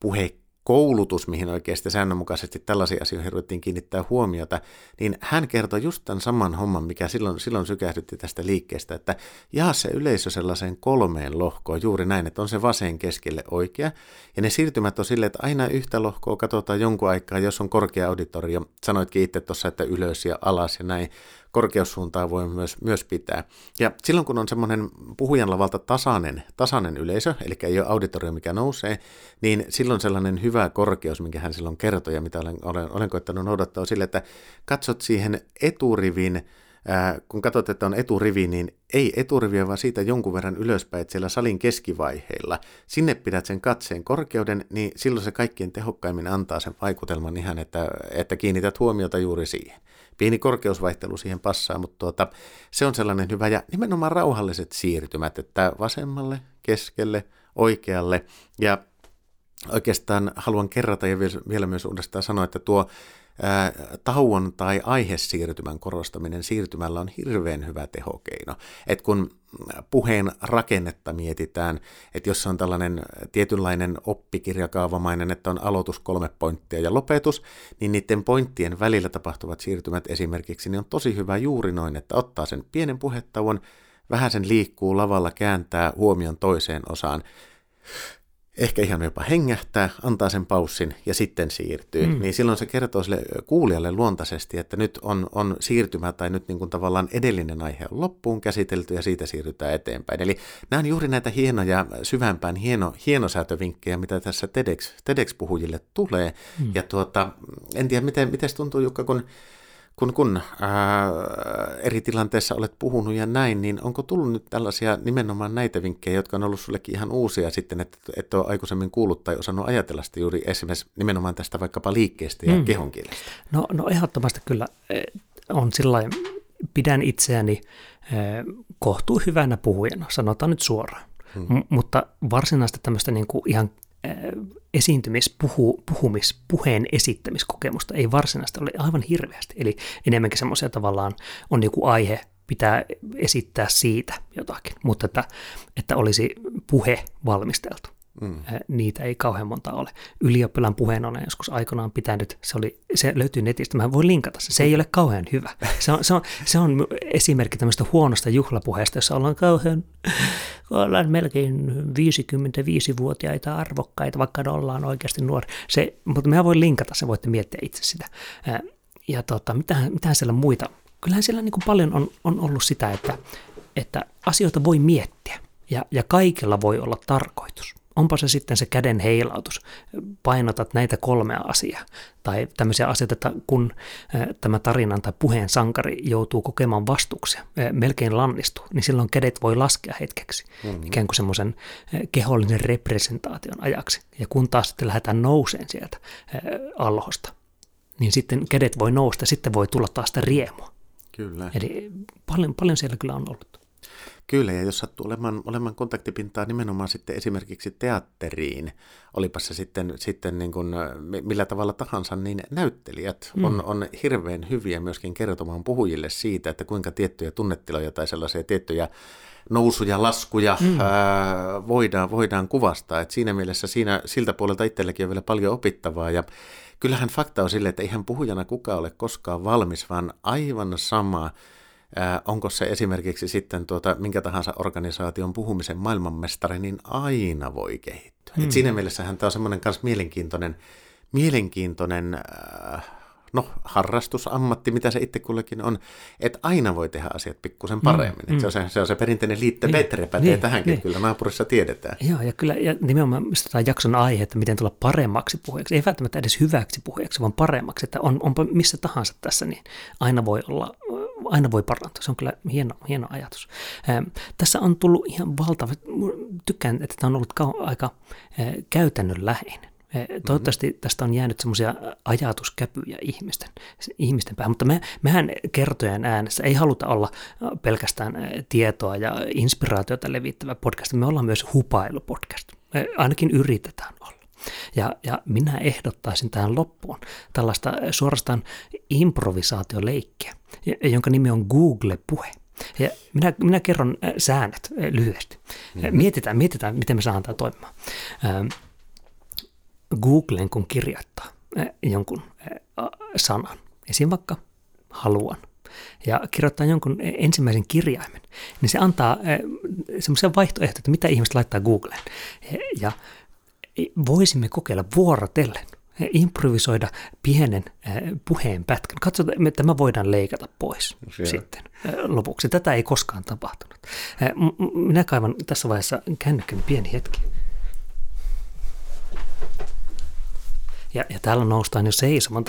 puhekoulutus, mihin oikeasti säännönmukaisesti tällaisiin asioihin ruvettiin kiinnittää huomiota, niin hän kertoi just tämän saman homman, mikä silloin, silloin sykähdytti tästä liikkeestä, että jaa se yleisö sellaiseen kolmeen lohkoon, juuri näin, että on se vasen keskelle oikea, ja ne siirtymät on sille, että aina yhtä lohkoa katsotaan jonkun aikaa, jos on korkea auditorio, sanoitkin itse tuossa, että ylös ja alas ja näin, korkeussuuntaa voi myös, myös pitää. Ja silloin kun on semmoinen puhujan lavalta tasainen, tasainen yleisö, eli ei ole auditorio, mikä nousee, niin silloin sellainen hyvä korkeus, minkä hän silloin kertoi ja mitä olen, olen, olen koittanut noudattaa, on sille, että katsot siihen eturivin ää, kun katsot, että on eturivi, niin ei eturiviä, vaan siitä jonkun verran ylöspäin, että siellä salin keskivaiheilla. Sinne pidät sen katseen korkeuden, niin silloin se kaikkien tehokkaimmin antaa sen vaikutelman ihan, että, että kiinnität huomiota juuri siihen. Pieni korkeusvaihtelu siihen passaa, mutta tuota, se on sellainen hyvä. Ja nimenomaan rauhalliset siirtymät, että vasemmalle, keskelle, oikealle. Ja oikeastaan haluan kerrata ja vielä myös uudestaan sanoa, että tuo tauon tai aihesiirtymän korostaminen siirtymällä on hirveän hyvä tehokeino. Et kun puheen rakennetta mietitään, että jos on tällainen tietynlainen oppikirjakaavamainen, että on aloitus kolme pointtia ja lopetus, niin niiden pointtien välillä tapahtuvat siirtymät esimerkiksi, niin on tosi hyvä juuri noin, että ottaa sen pienen puhetauon, vähän sen liikkuu lavalla, kääntää huomion toiseen osaan ehkä ihan jopa hengähtää, antaa sen paussin ja sitten siirtyy, mm. niin silloin se kertoo sille kuulijalle luontaisesti, että nyt on, on siirtymä tai nyt niin kuin tavallaan edellinen aihe on loppuun käsitelty ja siitä siirrytään eteenpäin. Eli nämä on juuri näitä hienoja, syvämpään hieno, hienosäätövinkkejä, mitä tässä TEDx, TEDx-puhujille tulee. Mm. Ja tuota, en tiedä, miten, miten tuntuu Jukka, kun kun, kun ää, eri tilanteissa olet puhunut ja näin, niin onko tullut nyt tällaisia nimenomaan näitä vinkkejä, jotka on ollut sullekin ihan uusia sitten, että et ole aikaisemmin kuullut tai osannut ajatella sitä juuri esimerkiksi nimenomaan tästä vaikkapa liikkeestä ja mm. kehonkielestä? No, no ehdottomasti kyllä e, on sillä pidän itseäni e, kohtuu hyvänä puhujana, sanotaan nyt suoraan. Hmm. M- mutta varsinaista tämmöistä niin kuin ihan esiintymis, puhu, puhumis, puheen esittämiskokemusta ei varsinaisesti ole aivan hirveästi. Eli enemmänkin semmoisia tavallaan on joku aihe, pitää esittää siitä jotakin, mutta että, että olisi puhe valmisteltu. Mm. Niitä ei kauhean monta ole. Ylioppilaan puheen olen joskus aikanaan pitänyt, se, oli, se löytyy netistä, mä voin linkata se, se ei ole kauhean hyvä. Se on, se on, se on esimerkki tämmöistä huonosta juhlapuheesta, jossa ollaan kauhean, ollaan melkein 55-vuotiaita arvokkaita, vaikka ollaan oikeasti nuori. Se, mutta mä voin linkata, se voitte miettiä itse sitä. Ja tota, mitähän, mitähän siellä muita, kyllähän siellä niin kuin paljon on, on ollut sitä, että että asioita voi miettiä ja, ja kaikella voi olla tarkoitus. Onpa se sitten se käden heilautus, painotat näitä kolmea asiaa, tai tämmöisiä asioita, että kun tämä tarinan tai puheen sankari joutuu kokemaan vastuksia, melkein lannistuu, niin silloin kädet voi laskea hetkeksi, mm-hmm. ikään kuin semmoisen kehollisen representaation ajaksi. Ja kun taas sitten lähdetään nouseen sieltä alhosta, niin sitten kädet voi nousta, sitten voi tulla taas sitä riemua. Kyllä. Eli paljon, paljon siellä kyllä on ollut. Kyllä, ja jos sattuu olemaan, olemaan kontaktipintaa nimenomaan sitten esimerkiksi teatteriin, olipa se sitten, sitten niin kuin millä tavalla tahansa, niin näyttelijät mm. on, on hirveän hyviä myöskin kertomaan puhujille siitä, että kuinka tiettyjä tunnetiloja tai sellaisia tiettyjä nousuja, laskuja mm. ää, voidaan, voidaan kuvastaa. Et siinä mielessä siinä, siltä puolelta itselläkin on vielä paljon opittavaa, ja kyllähän fakta on sille, että eihän puhujana kukaan ole koskaan valmis, vaan aivan sama, onko se esimerkiksi sitten tuota, minkä tahansa organisaation puhumisen maailmanmestari, niin aina voi kehittyä. Hmm. Et siinä mielessähän tämä on semmoinen myös mielenkiintoinen, mielenkiintoinen äh, no, harrastusammatti, mitä se itse kullekin on, että aina voi tehdä asiat pikkusen mm, paremmin. Mm, mm. Se, on se, se on se perinteinen liitte niin, Petre pätee niin, tähänkin, niin. kyllä naapurissa tiedetään. Joo, ja kyllä ja nimenomaan tämä jakson aihe, että miten tulla paremmaksi puheeksi, ei välttämättä edes hyväksi puheeksi, vaan paremmaksi, että on, onpa missä tahansa tässä, niin aina voi olla aina voi parantua. Se on kyllä hieno, hieno ajatus. Ähm, tässä on tullut ihan valtava, tykkään, että tämä on ollut kau- aika äh, käytännönläheinen. Mm-hmm. Toivottavasti tästä on jäänyt semmoisia ajatuskäpyjä ihmisten, ihmisten päähän, mutta me, mehän kertojen äänessä ei haluta olla pelkästään tietoa ja inspiraatiota levittävä podcast, me ollaan myös hupailupodcast. Me ainakin yritetään olla. Ja, ja minä ehdottaisin tähän loppuun tällaista suorastaan improvisaatioleikkiä, jonka nimi on Google-puhe. Ja minä, minä kerron säännöt lyhyesti. Mm-hmm. Mietitään, mietitään, miten me saadaan tämä toimimaan. Googleen kun kirjoittaa jonkun sanan, esim. vaikka haluan, ja kirjoittaa jonkun ensimmäisen kirjaimen, niin se antaa semmoisia vaihtoehtoja, että mitä ihmiset laittaa Googleen. Ja voisimme kokeilla vuorotellen improvisoida pienen puheen pätkän. Katsotaan, että tämä voidaan leikata pois Siellä. sitten lopuksi. Tätä ei koskaan tapahtunut. Minä kaivan tässä vaiheessa kännykän pieni hetki. Ja, ja täällä noustaan jo seisomaan.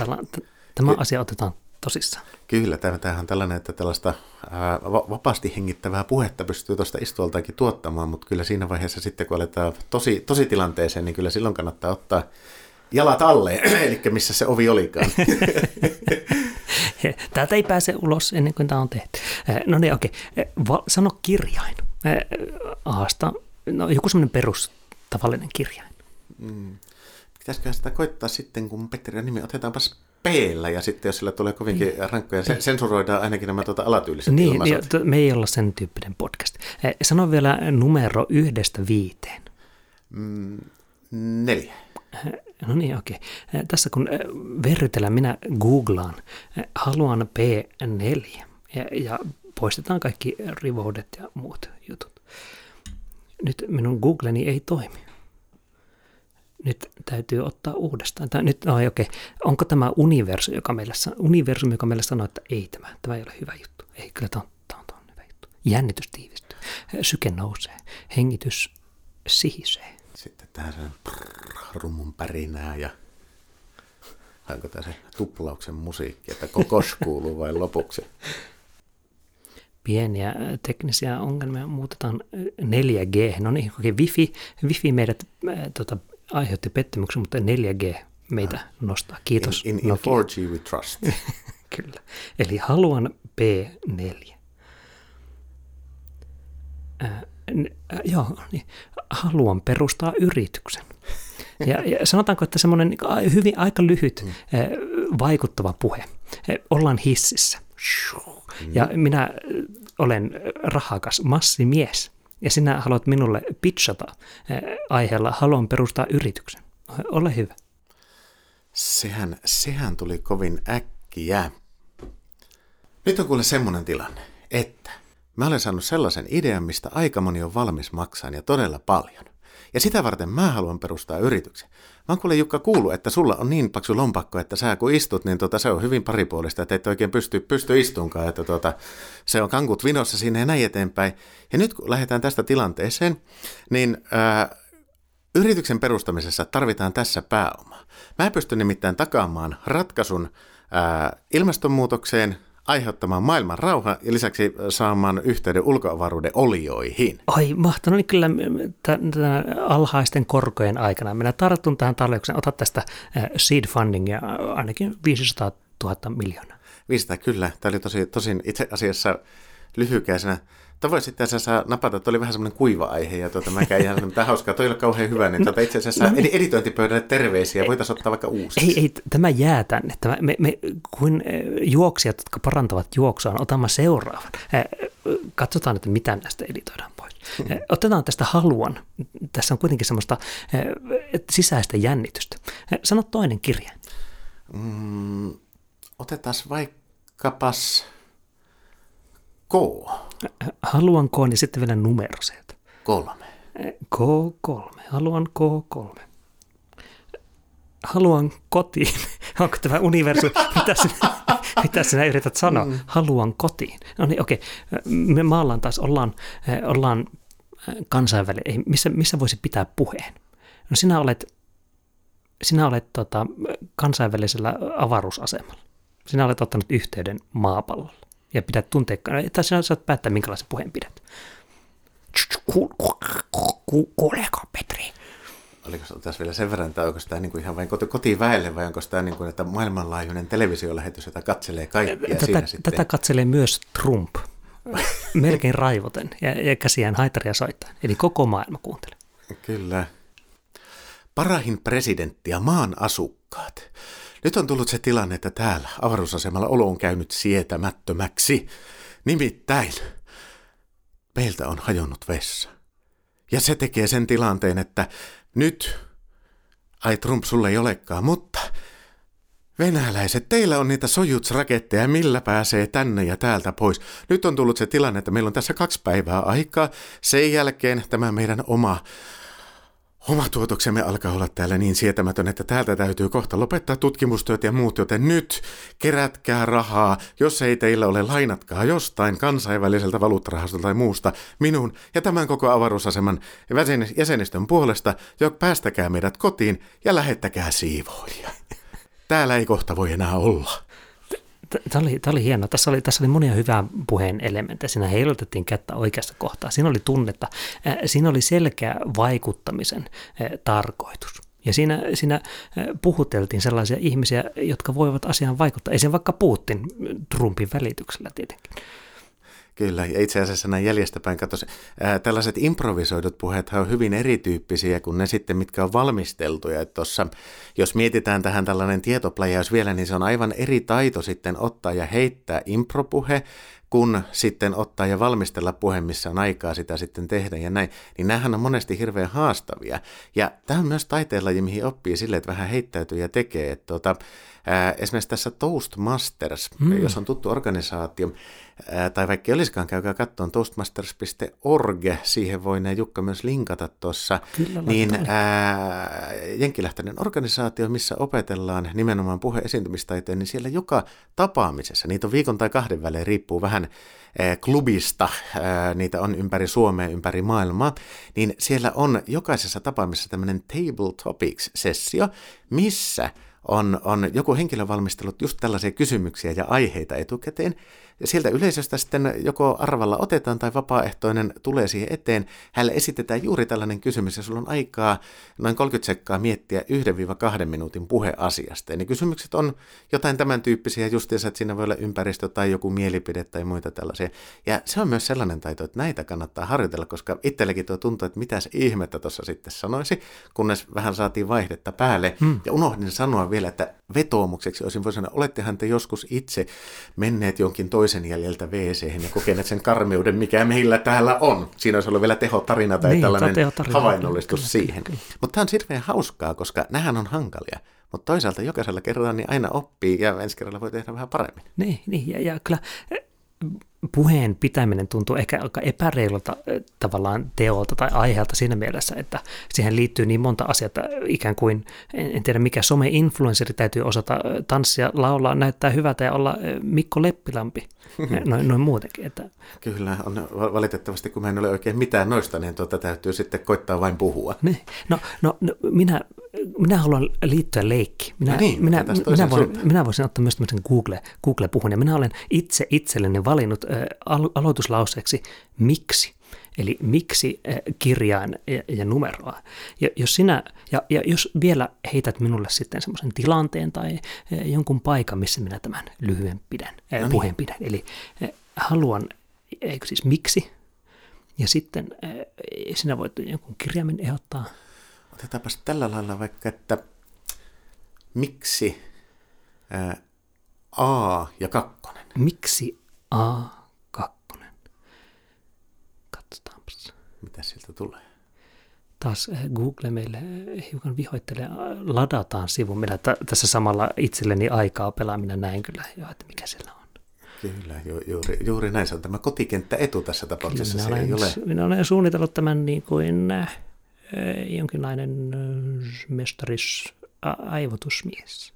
Tämä asia otetaan tosissaan. Kyllä, tämähän on tällainen, että tällaista ää, vapaasti hengittävää puhetta pystyy tuosta istualtakin tuottamaan, mutta kyllä siinä vaiheessa sitten, kun aletaan tosi, tosi tilanteeseen, niin kyllä silloin kannattaa ottaa jalat alle, eli missä se ovi olikaan. Täältä ei pääse ulos ennen kuin tämä on tehty. No niin, okei. Sano kirjain. Aasta, no joku semmoinen perus tavallinen kirjain. Mm. Pitäisikö sitä koittaa sitten, kun Petteri nimi otetaanpas p ja sitten jos sillä tulee kovinkin niin. rankkoja, se, sensuroidaan ainakin nämä tuota alatyyliset niin, ilmaisut. Niin, me ei olla sen tyyppinen podcast. Sano vielä numero yhdestä viiteen. Mm, neljä. No niin, okei. Tässä kun verrytellään, minä googlaan, haluan P4 ja, ja poistetaan kaikki rivoudet ja muut jutut. Nyt minun Googleni ei toimi nyt täytyy ottaa uudestaan. Tämä, nyt, no, okei. Onko tämä universumi, joka meillä, universumi, joka meillä sanoo, että ei tämä, tämä ei ole hyvä juttu. Ei, kyllä tämä on, tämä on, tämä on hyvä juttu. Jännitys tiivistyy, syke nousee, hengitys sihisee. Sitten tähän sen rummun pärinää ja onko tämä se tuplauksen musiikki, että kokos kuuluu vai lopuksi? pieniä teknisiä ongelmia muutetaan 4G. No niin, okei, Wifi, Wifi meidät äh, tota, aiheutti pettymyksen, mutta 4G meitä ah. nostaa. Kiitos In, in, in 4G we trust. Kyllä. Eli haluan P4. Äh, äh, joo, niin. haluan perustaa yrityksen. Ja, ja sanotaanko, että semmoinen niin hyvin aika lyhyt mm. äh, vaikuttava puhe. Äh, ollaan hississä. Mm. Ja minä olen rahakas massimies ja sinä haluat minulle pitchata eh, aiheella, haluan perustaa yrityksen. Ole hyvä. Sehän, sehän tuli kovin äkkiä. Nyt on kuule semmoinen tilanne, että mä olen saanut sellaisen idean, mistä aika moni on valmis maksamaan ja todella paljon. Ja sitä varten mä haluan perustaa yrityksen. Mä oon kuule Jukka kuullut, että sulla on niin paksu lompakko, että sä kun istut, niin tota, se on hyvin paripuolista, että et oikein pysty, pysty istunkaan, että tota, se on kankut vinossa sinne ja näin eteenpäin. Ja nyt kun lähdetään tästä tilanteeseen, niin ää, yrityksen perustamisessa tarvitaan tässä pääomaa. Mä pystyn nimittäin takaamaan ratkaisun ää, ilmastonmuutokseen, aiheuttamaan maailman rauha ja lisäksi saamaan yhteyden ulkoavaruuden olioihin. Oi, mahtanut niin kyllä tämän alhaisten korkojen aikana. Minä tartun tähän tarjoukseen, ota tästä seed fundingia ainakin 500 000 miljoonaa. 500 kyllä. Tämä oli tosi, tosin itse asiassa lyhykäisenä Toi sitten asiassa napata, että oli vähän semmoinen kuiva aihe ja tuota, mä käin ihan mitään hauskaa. Toi ei ole kauhean hyvä, niin tuota, itse asiassa no, editointipöydälle terveisiä. Voitaisiin ottaa vaikka uusi. Ei, ei, tämä jää tänne. Tämä, me, me, kuin juoksijat, jotka parantavat juoksua, otamme seuraavan. Katsotaan, että mitä näistä editoidaan pois. Hmm. Otetaan tästä haluan. Tässä on kuitenkin semmoista sisäistä jännitystä. Sano toinen kirja. Mm, otetaan vaikkapas K. Haluan K, niin sitten vielä numero sieltä. Kolme. K3. Haluan K3. Haluan kotiin. Onko tämä universumi? Mitä sinä, mitä sinä yrität sanoa? Mm. Haluan kotiin. No niin, okei. Me maallaan taas, ollaan, ollaan kansainvälinen. Missä, missä voisi pitää puheen? No sinä olet, sinä olet tota, kansainvälisellä avaruusasemalla. Sinä olet ottanut yhteyden maapallolla ja pidät tunteikkaana. Tai sinä saat päättää, minkälaisen puheen pidät. Kuuleeko, Petri? Oliko tässä vielä sen verran, että onko tämä niin kuin ihan vain kotiväelle vai onko tämä niin kuin, että maailmanlaajuinen televisiolähetys, jota katselee kaikkia tätä, siinä sitten? Tätä katselee myös Trump, melkein raivoten ja, ja käsiään haitaria soittaa. Eli koko maailma kuuntelee. Kyllä. Parahin presidentti ja maan asukkaat. Nyt on tullut se tilanne, että täällä avaruusasemalla olo on käynyt sietämättömäksi. Nimittäin meiltä on hajonnut vessa. Ja se tekee sen tilanteen, että nyt, ai Trump sulle ei olekaan, mutta Venäläiset, teillä on niitä sojutsraketteja, millä pääsee tänne ja täältä pois. Nyt on tullut se tilanne, että meillä on tässä kaksi päivää aikaa. Sen jälkeen tämä meidän oma Oma tuotoksemme alkaa olla täällä niin sietämätön, että täältä täytyy kohta lopettaa tutkimustyöt ja muut, joten nyt kerätkää rahaa. Jos ei teillä ole, lainatkaa jostain kansainväliseltä valuuttarahastolta tai muusta minun ja tämän koko avaruusaseman jäsenistön puolesta, jo päästäkää meidät kotiin ja lähettäkää siivoja. Täällä ei kohta voi enää olla. Tämä oli, tämä oli hienoa. Tässä oli, tässä oli monia hyvää puheen elementtejä. Siinä heilutettiin kättä oikeassa kohtaa. Siinä oli tunnetta. Siinä oli selkeä vaikuttamisen tarkoitus. Ja siinä, siinä puhuteltiin sellaisia ihmisiä, jotka voivat asiaan vaikuttaa. Ei se vaikka Putin Trumpin välityksellä tietenkin. Kyllä, ja itse asiassa näin jäljestäpäin katsoin, tällaiset improvisoidut puheet on hyvin erityyppisiä kuin ne sitten, mitkä on valmisteltuja. Että tossa, jos mietitään tähän tällainen tietopläjäys vielä, niin se on aivan eri taito sitten ottaa ja heittää impropuhe, kun sitten ottaa ja valmistella puhe, missä on aikaa sitä sitten tehdä ja näin, niin näähän on monesti hirveän haastavia. Ja tämä on myös taiteenlaji, mihin oppii sille, että vähän heittäytyy ja tekee. Että tuota, ää, esimerkiksi tässä Toastmasters, mm. jos on tuttu organisaatio, tai vaikka ei olisikaan, käykää katsomaan toastmasters.org, siihen voi ne Jukka myös linkata tuossa, niin ää, jenkkilähtöinen organisaatio, missä opetellaan nimenomaan puhe-esiintymistaiteen, niin siellä joka tapaamisessa, niitä on viikon tai kahden välein, riippuu vähän ää, klubista, ää, niitä on ympäri Suomea, ympäri maailmaa, niin siellä on jokaisessa tapaamisessa tämmöinen Table Topics-sessio, missä on, on joku henkilö valmistellut just tällaisia kysymyksiä ja aiheita etukäteen, sieltä yleisöstä sitten joko arvalla otetaan tai vapaaehtoinen tulee siihen eteen. Hänelle esitetään juuri tällainen kysymys ja sulla on aikaa noin 30 sekkaa miettiä 1-2 minuutin puheasiasta. Ne kysymykset on jotain tämän tyyppisiä justiinsa, että siinä voi olla ympäristö tai joku mielipide tai muita tällaisia. Ja se on myös sellainen taito, että näitä kannattaa harjoitella, koska itsellekin tuo tuntuu, että mitä se ihmettä tuossa sitten sanoisi, kunnes vähän saatiin vaihdetta päälle. Hmm. Ja unohdin sanoa vielä, että vetoomukseksi olisin voi sanoa, olettehan te joskus itse menneet jonkin toisen jäljeltä wc ja kokeneet sen karmeuden, mikä meillä täällä on. Siinä olisi ollut vielä tehotarina tai niin, tällainen tehotarina, havainnollistus kyllä, siihen. Mutta tämä on hirveän hauskaa, koska nähän on hankalia. Mutta toisaalta jokaisella kerralla niin aina oppii ja ensi kerralla voi tehdä vähän paremmin. Niin, niin ja, ja kyllä puheen pitäminen tuntuu ehkä aika epäreilulta tavallaan teolta tai aiheelta siinä mielessä, että siihen liittyy niin monta asiaa, että ikään kuin, en tiedä mikä some-influenceri täytyy osata tanssia, laulaa, näyttää hyvältä ja olla Mikko Leppilampi, noin, noin muutenkin. Että... Kyllä, on valitettavasti kun mä en ole oikein mitään noista, niin tuota täytyy sitten koittaa vain puhua. Ne. No, no, no minä minä haluan liittyä leikki. Minä, no niin, minä, minä, voin, minä voisin ottaa myös tämmöisen Google, Google-puhun, ja minä olen itse itselleni valinnut aloituslauseeksi miksi. Eli miksi kirjain ja, ja numeroa. Ja jos sinä, ja, ja jos vielä heität minulle sitten semmoisen tilanteen tai jonkun paikan, missä minä tämän lyhyen pidän, no niin. puheen pidän. Eli haluan, eikö siis miksi, ja sitten sinä voit jonkun kirjaimen ehdottaa – otetaanpas tällä lailla vaikka, että miksi ää, A ja kakkonen? Miksi A kakkonen? Katsotaanpas. Mitä sieltä tulee? Taas Google meille hiukan vihoittelee. Ladataan sivu. Minä t- tässä samalla itselleni aikaa pelaa. Minä näin kyllä jo, että mikä siellä on. Kyllä, ju, juuri, juuri näin. Se on tämä kotikenttä etu tässä tapauksessa. Minä olen, ole... minä olen suunnitellut tämän niin kuin jonkinlainen mestaris aivotusmies.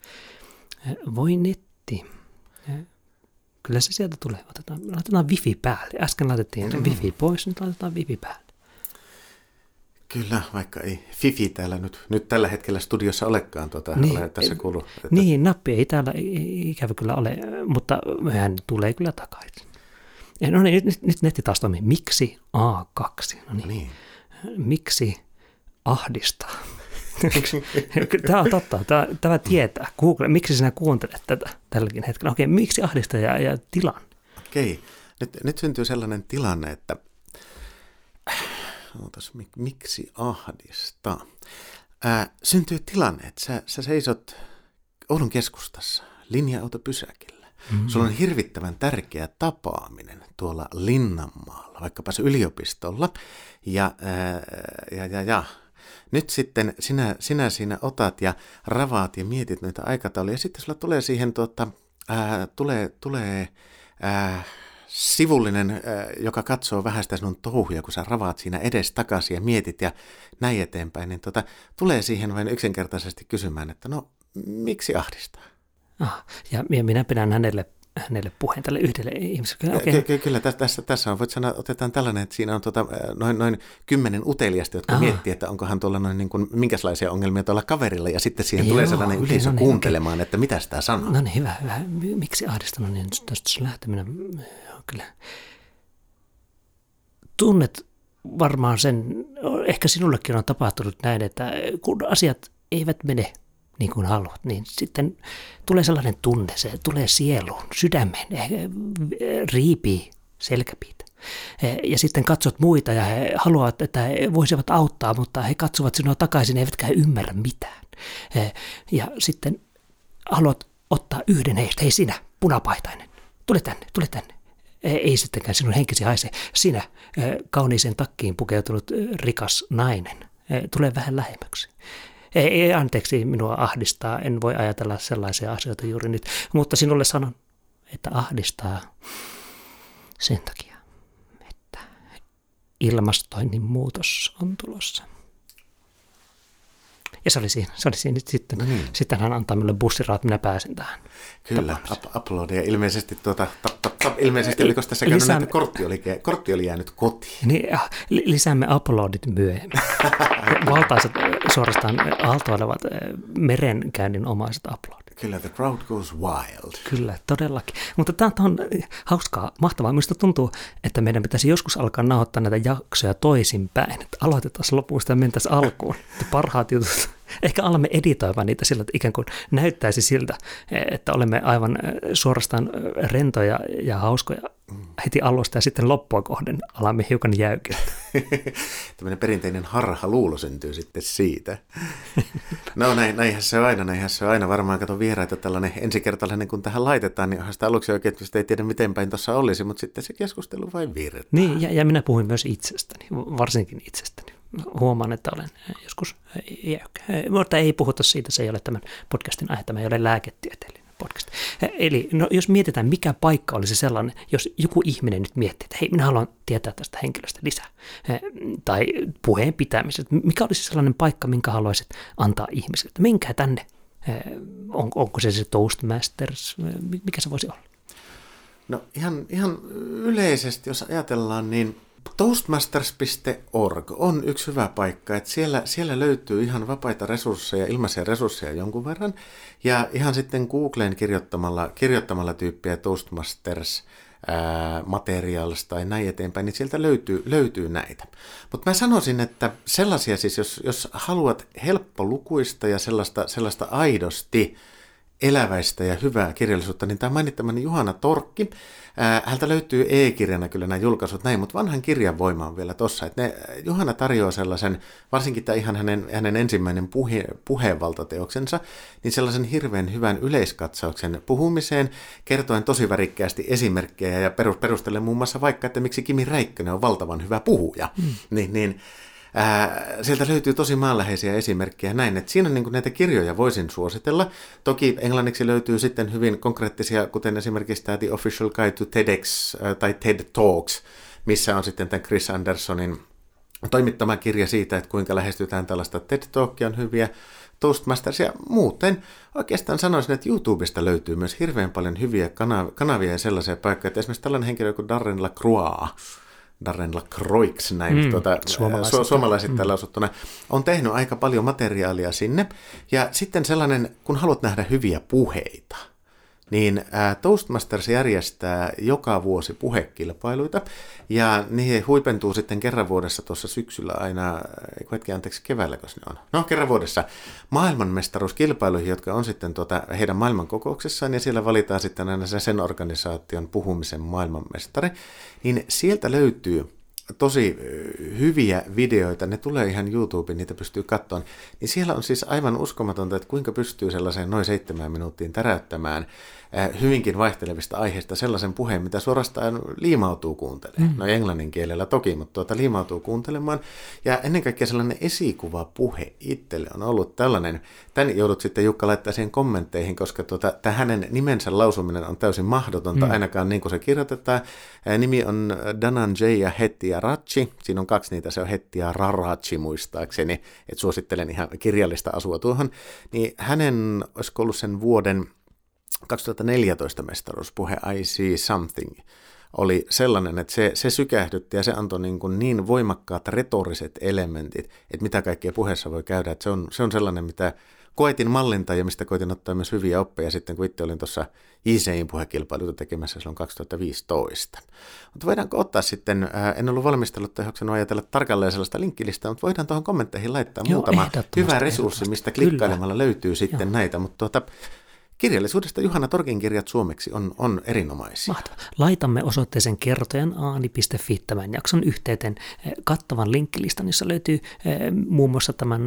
Voi netti. Kyllä se sieltä tulee. Otetaan, laitetaan wifi päälle. Äsken laitettiin mm-hmm. wifi pois, nyt laitetaan wifi päälle. Kyllä, vaikka ei Fifi täällä nyt, nyt tällä hetkellä studiossa olekaan tuota, niin, ole tässä kuulu. Että... Niin, nappi ei täällä ikävä kyllä ole, mutta hän tulee kyllä takaisin. No niin, nyt, nyt netti taas toimii. Miksi A2? No niin. niin. Miksi ahdistaa. tämä on totta, tämä, tämä tietää. Google, miksi sinä kuuntelet tätä tälläkin hetkellä? Okei, miksi ahdistaa ja, ja tilan? Okei, nyt, nyt syntyy sellainen tilanne, että Ootas, miksi ahdistaa? Ää, syntyy tilanne, että sä, sä seisot Oulun keskustassa linja-autopysäkillä. Mm-hmm. Sulla on hirvittävän tärkeä tapaaminen tuolla Linnanmaalla, vaikkapa se yliopistolla. Ja, ää, ja, ja, ja nyt sitten sinä, sinä siinä otat ja ravaat ja mietit noita aikatauluja, ja sitten sulla tulee siihen, tuota, ää, tulee, tulee ää, sivullinen, ää, joka katsoo vähän sitä sinun touhuja, kun sä ravaat siinä edes takaisin ja mietit ja näin eteenpäin, niin tuota, tulee siihen vain yksinkertaisesti kysymään, että no, miksi ahdistaa? Ah, ja minä pidän hänelle hänelle puheen tälle yhdelle ihmiselle. Okay. Ky- kyllä, tässä, tässä on, voit sanoa, otetaan tällainen, että siinä on tuota, noin, noin kymmenen uteliasta, jotka Aha. miettii, että onkohan tuolla noin niin kuin, minkälaisia ongelmia tuolla kaverilla, ja sitten siihen Joo, tulee sellainen okay, yleisö no niin, kuuntelemaan, okay. että mitä sitä sanoo. No niin, hyvä, hyvä. Miksi ahdistunut, niin tuosta lähteminen, kyllä. Tunnet varmaan sen, ehkä sinullekin on tapahtunut näin, että kun asiat eivät mene niin kuin haluat, niin sitten tulee sellainen tunne, se tulee sieluun, sydämeen, eh, riipii selkäpiitä. Eh, ja sitten katsot muita ja he haluavat, että he voisivat auttaa, mutta he katsovat sinua takaisin, eivätkä ymmärrä mitään. Eh, ja sitten haluat ottaa yhden heistä, hei sinä, punapaitainen, tule tänne, tule tänne. Ei sittenkään sinun henkisi haise. Sinä, kauniiseen takkiin pukeutunut rikas nainen, tule vähän lähemmäksi. Ei, ei, anteeksi, minua ahdistaa, en voi ajatella sellaisia asioita juuri nyt, mutta sinulle sanon, että ahdistaa sen takia, että ilmastoinnin muutos on tulossa. Ja se oli siinä. Se oli siinä. Sitten, no niin. sitten hän antaa minulle bussiraat, minä pääsen tähän. Kyllä, uploadia. Ilmeisesti, tuota, tap, tap, tap, ilmeisesti oliko tässä käynyt Lisään... että kortti oli, kortti oli jäänyt kotiin. Niin, lisäämme uploadit myöhemmin. Valtaiset suorastaan aaltoilevat merenkäynnin omaiset uploadit. Kyllä, the crowd goes wild. Kyllä, todellakin. Mutta tämä on hauskaa, mahtavaa. Minusta tuntuu, että meidän pitäisi joskus alkaa nauhoittaa näitä jaksoja toisinpäin. Että aloitetaan lopusta ja mentäisiin alkuun. Että parhaat jutut Ehkä alamme editoimaan niitä sillä, että ikään kuin näyttäisi siltä, että olemme aivan suorastaan rentoja ja hauskoja heti alusta ja sitten loppua kohden alamme hiukan jäykiä. Tämmöinen perinteinen harha luulo syntyy sitten siitä. No näin, näinhän se on aina, näinhän se on aina. Varmaan kato vieraita tällainen ensikertalainen, kun tähän laitetaan, niin sitä aluksi oikein ei tiedä miten päin tuossa olisi, mutta sitten se keskustelu vain virtaa. Niin, ja, ja minä puhuin myös itsestäni, varsinkin itsestäni huomaan, että olen joskus jäykkä. Mutta ei puhuta siitä, se ei ole tämän podcastin aihe, tämä ei ole lääketieteellinen podcast. Eli no, jos mietitään, mikä paikka olisi sellainen, jos joku ihminen nyt miettii, että hei, minä haluan tietää tästä henkilöstä lisää, tai puheen pitämisestä, mikä olisi sellainen paikka, minkä haluaisit antaa ihmisille, että menkää tänne, on, onko se se Toastmasters, mikä se voisi olla? No ihan, ihan yleisesti, jos ajatellaan, niin Toastmasters.org on yksi hyvä paikka, että siellä, siellä löytyy ihan vapaita resursseja, ilmaisia resursseja jonkun verran, ja ihan sitten Googleen kirjoittamalla, kirjoittamalla tyyppiä Toastmasters materials tai näin eteenpäin, niin sieltä löytyy, löytyy näitä. Mutta mä sanoisin, että sellaisia siis, jos, jos haluat helppolukuista ja sellaista, sellaista aidosti eläväistä ja hyvää kirjallisuutta, niin tämä mainittamani Juhana Torkki, häntä löytyy e-kirjana kyllä nämä julkaisut näin, mutta vanhan kirjan voima on vielä tossa. Että ne, Juhana tarjoaa sellaisen, varsinkin tämä ihan hänen, hänen ensimmäinen puhe, puheenvaltateoksensa, niin sellaisen hirveän hyvän yleiskatsauksen puhumiseen, kertoen tosi värikkäästi esimerkkejä ja perustellen muun muassa vaikka, että miksi Kimi Räikkönen on valtavan hyvä puhuja. Mm. Niin, niin Ää, sieltä löytyy tosi maanläheisiä esimerkkejä näin, että siinä niin näitä kirjoja voisin suositella. Toki englanniksi löytyy sitten hyvin konkreettisia, kuten esimerkiksi tämä The Official Guide to TEDx ää, tai TED Talks, missä on sitten tämän Chris Andersonin toimittama kirja siitä, että kuinka lähestytään tällaista TED Talkia on hyviä, Toastmasters ja muuten oikeastaan sanoisin, että YouTubesta löytyy myös hirveän paljon hyviä kanavia ja sellaisia paikkoja, että esimerkiksi tällainen henkilö kuin Darren LaCroix, Darren Lacroix, näin mm, tuota, suomalaiset, suomalaisittain mm. lausuttuna, on tehnyt aika paljon materiaalia sinne. Ja sitten sellainen, kun haluat nähdä hyviä puheita, niin Toastmasters järjestää joka vuosi puhekilpailuita, ja niihin huipentuu sitten kerran vuodessa tuossa syksyllä aina, ei hetki anteeksi, keväälläkö ne on? No, kerran vuodessa maailmanmestaruuskilpailuihin, jotka on sitten tuota heidän maailmankokouksessaan, ja siellä valitaan sitten aina sen organisaation puhumisen maailmanmestari, niin sieltä löytyy tosi hyviä videoita, ne tulee ihan YouTubeen, niitä pystyy katsomaan, niin siellä on siis aivan uskomatonta, että kuinka pystyy sellaiseen noin seitsemään minuuttiin täräyttämään hyvinkin vaihtelevista aiheista sellaisen puheen, mitä suorastaan liimautuu kuuntelemaan. Mm. No englannin kielellä toki, mutta tuota liimautuu kuuntelemaan. Ja ennen kaikkea sellainen esikuva puhe itselle on ollut tällainen. Tän joudut sitten Jukka laittaa siihen kommentteihin, koska tuota, tämä hänen nimensä lausuminen on täysin mahdotonta, mm. ainakaan niin kuin se kirjoitetaan. Nimi on Dananjaya Hettiä Ratchi. Siinä on kaksi niitä, se on Hettiä Rarachi muistaakseni, että suosittelen ihan kirjallista asua tuohon. Niin hänen, olisiko ollut sen vuoden 2014 mestaruuspuhe I See Something oli sellainen, että se, se sykähdytti ja se antoi niin, kuin niin voimakkaat retoriset elementit, että mitä kaikkea puheessa voi käydä. Että se, on, se on sellainen, mitä koetin mallintaa ja mistä koitin ottaa myös hyviä oppeja sitten, kun itse olin tuossa ICIin puhekilpailuta tekemässä silloin 2015. Mutta voidaanko ottaa sitten, ää, en ollut valmistellut tai ajatella tarkalleen sellaista linkkilistaa, mutta voidaan tuohon kommentteihin laittaa Joo, muutama hyvä resurssi, mistä klikkailemalla Kyllä. löytyy sitten Joo. näitä. Mutta tuota, Kirjallisuudesta Juhana Torkin kirjat suomeksi on, on erinomaisia. Mahtava. Laitamme osoitteeseen kertojan aani.fi tämän jakson yhteyteen eh, kattavan linkkilistan, jossa löytyy eh, muun muassa tämän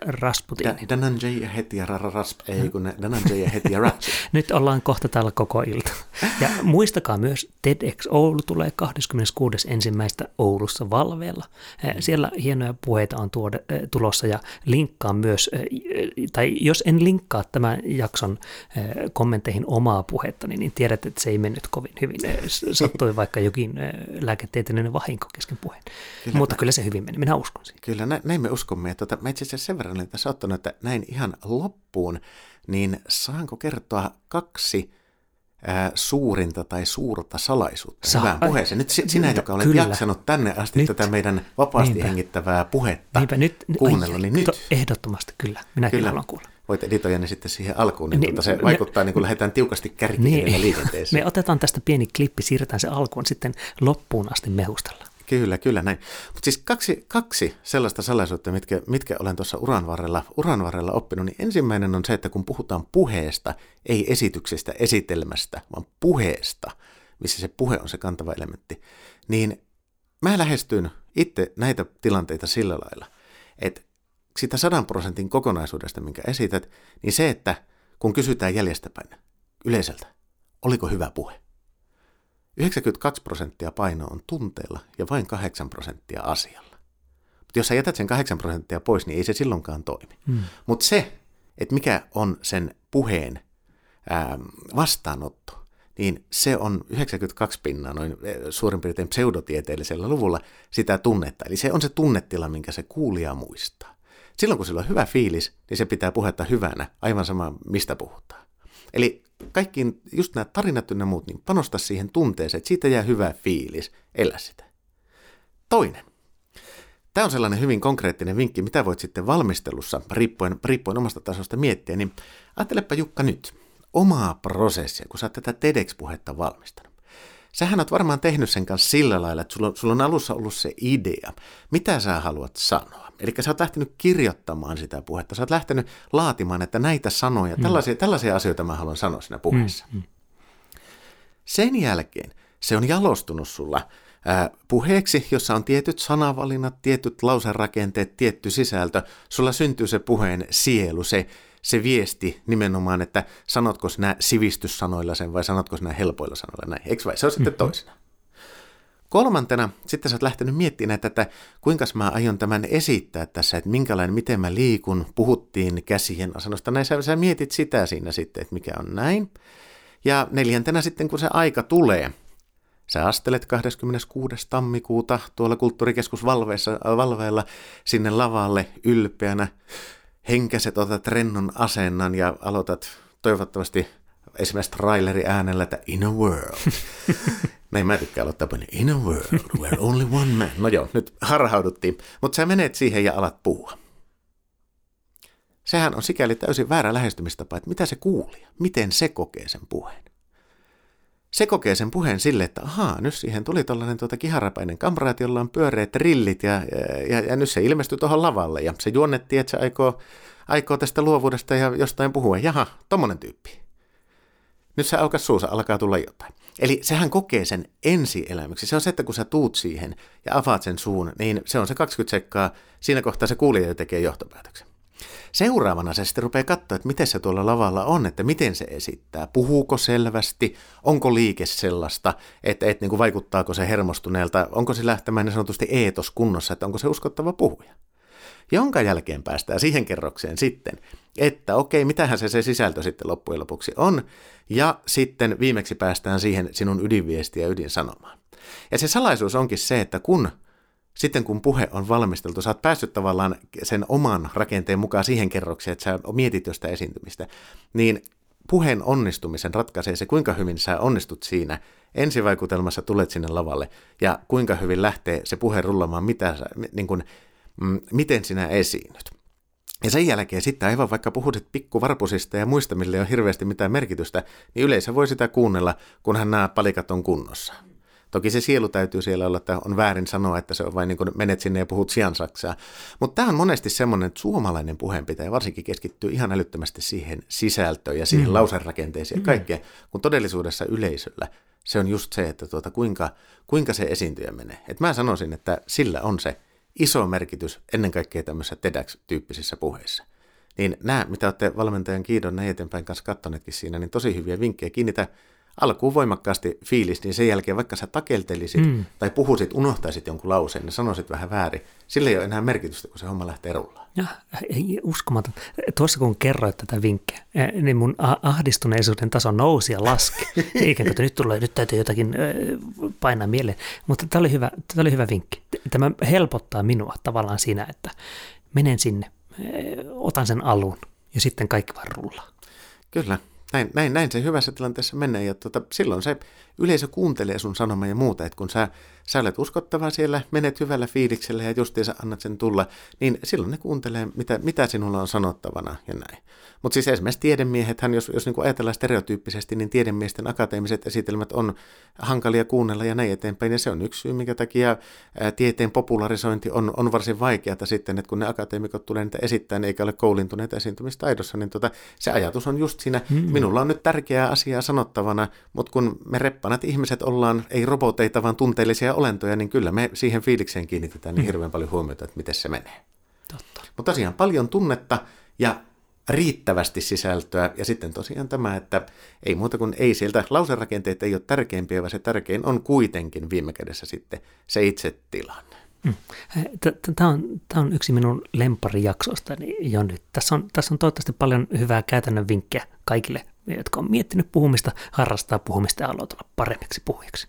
Rasputin. Dananjay ja heti ja rasp, ei kun Dananjay ja heti ja Nyt ollaan kohta täällä koko ilta. Ja muistakaa myös, TEDx Oulu tulee 26. ensimmäistä Oulussa Valveella. Siellä hienoja puheita on tuode, tulossa ja linkkaan myös, tai jos en linkkaa tämän jakson kommentteihin omaa puhetta, niin tiedät, että se ei mennyt kovin hyvin. Sattui vaikka jokin lääketieteellinen vahinko kesken puheen. Kyllä, Mutta mä, kyllä se hyvin meni, minä uskon siihen. Kyllä, näin me uskomme. Tuota, mä itse asiassa sen verran olen tässä ottanut, että näin ihan loppuun, niin saanko kertoa kaksi ää, suurinta tai suurta salaisuutta Saa. hyvään puheeseen. Nyt sinä, joka olet kyllä. jaksanut tänne asti nyt. tätä meidän vapaasti Niinpä. hengittävää puhetta Niinpä, nyt, kuunnella, niin nyt. Ehdottomasti kyllä, minäkin kyllä. haluan kuulla voit editoida ne sitten siihen alkuun, niin, niin tuota se me, vaikuttaa niin kuin lähdetään tiukasti kärkeen niin, liikenteeseen. Me otetaan tästä pieni klippi, siirretään se alkuun sitten loppuun asti mehustella. Kyllä, kyllä näin. Mutta siis kaksi, kaksi sellaista salaisuutta, mitkä, mitkä olen tuossa uran varrella, uran varrella oppinut, niin ensimmäinen on se, että kun puhutaan puheesta, ei esityksestä, esitelmästä, vaan puheesta, missä se puhe on se kantava elementti, niin mä lähestyn itse näitä tilanteita sillä lailla, että sitä sadan prosentin kokonaisuudesta, minkä esität, niin se, että kun kysytään jäljestäpäin yleisöltä, oliko hyvä puhe? 92 prosenttia paino on tunteella ja vain 8 prosenttia asialla. Mutta jos sä jätät sen 8 prosenttia pois, niin ei se silloinkaan toimi. Hmm. Mutta se, että mikä on sen puheen ää, vastaanotto, niin se on 92 pinnaa noin suurin piirtein pseudotieteellisellä luvulla sitä tunnetta. Eli se on se tunnetila, minkä se kuulija muistaa. Silloin kun sillä on hyvä fiilis, niin se pitää puhetta hyvänä, aivan sama mistä puhutaan. Eli kaikkiin, just nämä tarinat ja muut, niin panosta siihen tunteeseen, että siitä jää hyvä fiilis, elä sitä. Toinen. Tämä on sellainen hyvin konkreettinen vinkki, mitä voit sitten valmistelussa, riippuen, riippuen omasta tasosta miettiä, niin ajattelepa Jukka nyt omaa prosessia, kun sä oot tätä TEDx-puhetta valmistanut. Sähän oot varmaan tehnyt sen kanssa sillä lailla, että sulla, sulla on alussa ollut se idea, mitä sä haluat sanoa. Eli sä oot lähtenyt kirjoittamaan sitä puhetta, sä oot lähtenyt laatimaan, että näitä sanoja, mm. tällaisia, tällaisia asioita mä haluan sanoa siinä puheessa. Mm. Mm. Sen jälkeen se on jalostunut sulla ää, puheeksi, jossa on tietyt sanavalinnat, tietyt lauserakenteet, tietty sisältö. Sulla syntyy se puheen sielu, se, se viesti nimenomaan, että sanotko sinä sivistyssanoilla sen vai sanotko sinä helpoilla sanoilla näin. Eikö vai? Se on sitten mm-hmm. toisena. Kolmantena sitten sä oot lähtenyt miettimään, että, että kuinka mä aion tämän esittää tässä, että minkälainen, miten mä liikun, puhuttiin käsien asennosta. Näin sä, sä mietit sitä siinä sitten, että mikä on näin. Ja neljäntenä sitten, kun se aika tulee, Sä astelet 26. tammikuuta tuolla kulttuurikeskus Valveella sinne lavalle ylpeänä. Henkäset otat rennon asennan ja aloitat toivottavasti esimerkiksi traileri äänellä, että in a world. Näin mä tykkään aloittaa paljon. In a world where only one man. No joo, nyt harhauduttiin. Mutta sä menet siihen ja alat puhua. Sehän on sikäli täysin väärä lähestymistapa, että mitä se kuulija, miten se kokee sen puheen se kokee sen puheen sille, että ahaa, nyt siihen tuli tällainen tuota kiharapäinen kamraat, jolla on pyöreät rillit ja, ja, ja nyt se ilmestyi tuohon lavalle ja se juonnettiin, että se aikoo, aikoo tästä luovuudesta ja jostain puhua. Jaha, tommonen tyyppi. Nyt se alkaa suusa, alkaa tulla jotain. Eli sehän kokee sen ensielämyksi. Se on se, että kun sä tuut siihen ja avaat sen suun, niin se on se 20 sekkaa. Siinä kohtaa se kuulija tekee johtopäätöksen. Seuraavana se sitten rupeaa katsoa, että miten se tuolla lavalla on, että miten se esittää. Puhuuko selvästi, onko liike sellaista, että, että niin kuin vaikuttaako se hermostuneelta, onko se lähtemään niin sanotusti eetos kunnossa, että onko se uskottava puhuja. Jonka jälkeen päästään siihen kerrokseen sitten, että okei, mitähän se, se sisältö sitten loppujen lopuksi on, ja sitten viimeksi päästään siihen sinun ydinviestiä ja ydinsanomaan. Ja se salaisuus onkin se, että kun sitten kun puhe on valmisteltu, sä oot päässyt tavallaan sen oman rakenteen mukaan siihen kerrokseen, että sä mietit jo sitä esiintymistä, niin puheen onnistumisen ratkaisee se, kuinka hyvin sä onnistut siinä ensivaikutelmassa, tulet sinne lavalle, ja kuinka hyvin lähtee se puhe rullamaan, mitä sä, niin kuin, miten sinä esiinnyt. Ja sen jälkeen sitten aivan vaikka puhutit pikkuvarpusista ja muista, mille ei ole hirveästi mitään merkitystä, niin yleensä voi sitä kuunnella, kunhan nämä palikat on kunnossa. Toki se sielu täytyy siellä olla, että on väärin sanoa, että se on vain niin kuin menet sinne ja puhut siansaksaa. Mutta tämä on monesti semmoinen, että suomalainen puheenpitäjä varsinkin keskittyy ihan älyttömästi siihen sisältöön ja siihen mm. lauserakenteeseen ja mm. kaikkeen, kun todellisuudessa yleisöllä se on just se, että tuota, kuinka, kuinka se esiintyjä menee. Et mä sanoisin, että sillä on se iso merkitys ennen kaikkea tämmöisissä TEDx-tyyppisissä puheissa. Niin nämä, mitä olette valmentajan Kiidon näin eteenpäin kanssa kattoneetkin siinä, niin tosi hyviä vinkkejä. Kiinnitä alkuun voimakkaasti fiilis, niin sen jälkeen vaikka sä takeltelisit mm. tai puhuisit, unohtaisit jonkun lauseen ja sanoisit vähän väärin, sillä ei ole enää merkitystä, kun se homma lähtee rullaan. Ja, uskomaton. Tuossa kun kerroit tätä vinkkiä, eh, niin mun ahdistuneisuuden taso nousi ja laski. Eikä, että nyt, tulee, nyt täytyy jotakin eh, painaa mieleen. Mutta tämä oli hyvä, tämä oli hyvä vinkki. Tämä helpottaa minua tavallaan siinä, että menen sinne, eh, otan sen alun ja sitten kaikki vaan rullaa. Kyllä, näin, näin, näin se hyvässä tilanteessa menee ja tota, silloin se yleisö kuuntelee sun sanomaa ja muuta, että kun sä, sä olet uskottava siellä, menet hyvällä fiiliksellä ja justiinsa annat sen tulla, niin silloin ne kuuntelee, mitä, mitä sinulla on sanottavana ja näin. Mutta siis esimerkiksi tiedemiehethän, jos, jos niin ajatellaan stereotyyppisesti, niin tiedemiesten akateemiset esitelmät on hankalia kuunnella ja näin eteenpäin. Ja se on yksi syy, minkä takia ää, tieteen popularisointi on, on varsin vaikeata sitten, että kun ne akateemikot tulee niitä esittämään eikä ole koulintuneita esiintymistaidossa, niin tota, se ajatus on just siinä, mm. minulla on nyt tärkeää asiaa sanottavana, mutta kun me reppanat ihmiset ollaan, ei roboteita, vaan tunteellisia olentoja, niin kyllä me siihen fiilikseen kiinnitetään niin mm. hirveän paljon huomiota, että miten se menee. Totta. Mutta tosiaan paljon tunnetta ja riittävästi sisältöä. Ja sitten tosiaan tämä, että ei muuta kuin ei sieltä lauserakenteet ei ole tärkeimpiä, vaan se tärkein on kuitenkin viime kädessä sitten se itse tilanne. Mm. Tämä on, tämä on yksi minun lemparijaksoista jo nyt. Tässä on, tässä on toivottavasti paljon hyvää käytännön vinkkejä kaikille jotka on miettinyt puhumista, harrastaa puhumista ja haluaa tulla paremmiksi puhujiksi.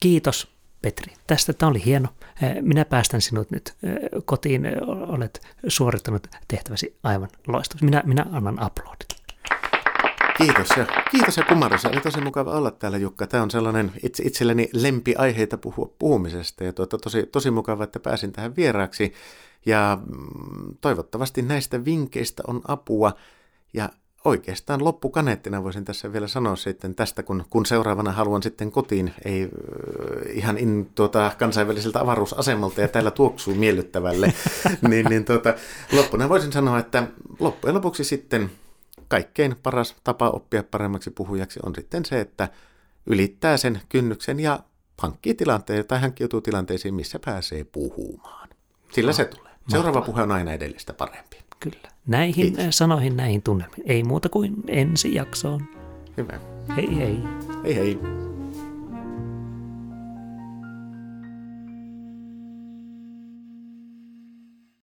Kiitos Petri. Tästä tämä oli hieno. Minä päästän sinut nyt kotiin. Olet suorittanut tehtäväsi aivan loistavasti. Minä, minä annan aplodit. Kiitos ja, kiitos ja kumarus. Oli tosi mukava olla täällä Jukka. Tämä on sellainen itse, itselleni lempiaiheita puhua puhumisesta ja tuota, tosi, tosi mukava, että pääsin tähän vieraaksi. Ja mm, toivottavasti näistä vinkkeistä on apua ja oikeastaan loppukaneettina voisin tässä vielä sanoa sitten tästä, kun, kun seuraavana haluan sitten kotiin, ei ihan in, tuota, kansainväliseltä avaruusasemalta ja täällä tuoksuu miellyttävälle, niin, niin tuota, loppuna voisin sanoa, että loppujen lopuksi sitten kaikkein paras tapa oppia paremmaksi puhujaksi on sitten se, että ylittää sen kynnyksen ja hankkii tilanteen tai hankkiutuu tilanteisiin, missä pääsee puhumaan. Sillä no, se tulee. Seuraava mahtavaa. puhe on aina edellistä parempi. Kyllä. Näihin Kiitos. sanoihin, näihin tunnelmiin. Ei muuta kuin ensi jaksoon. Hyvä. Hei hei. Hei hei.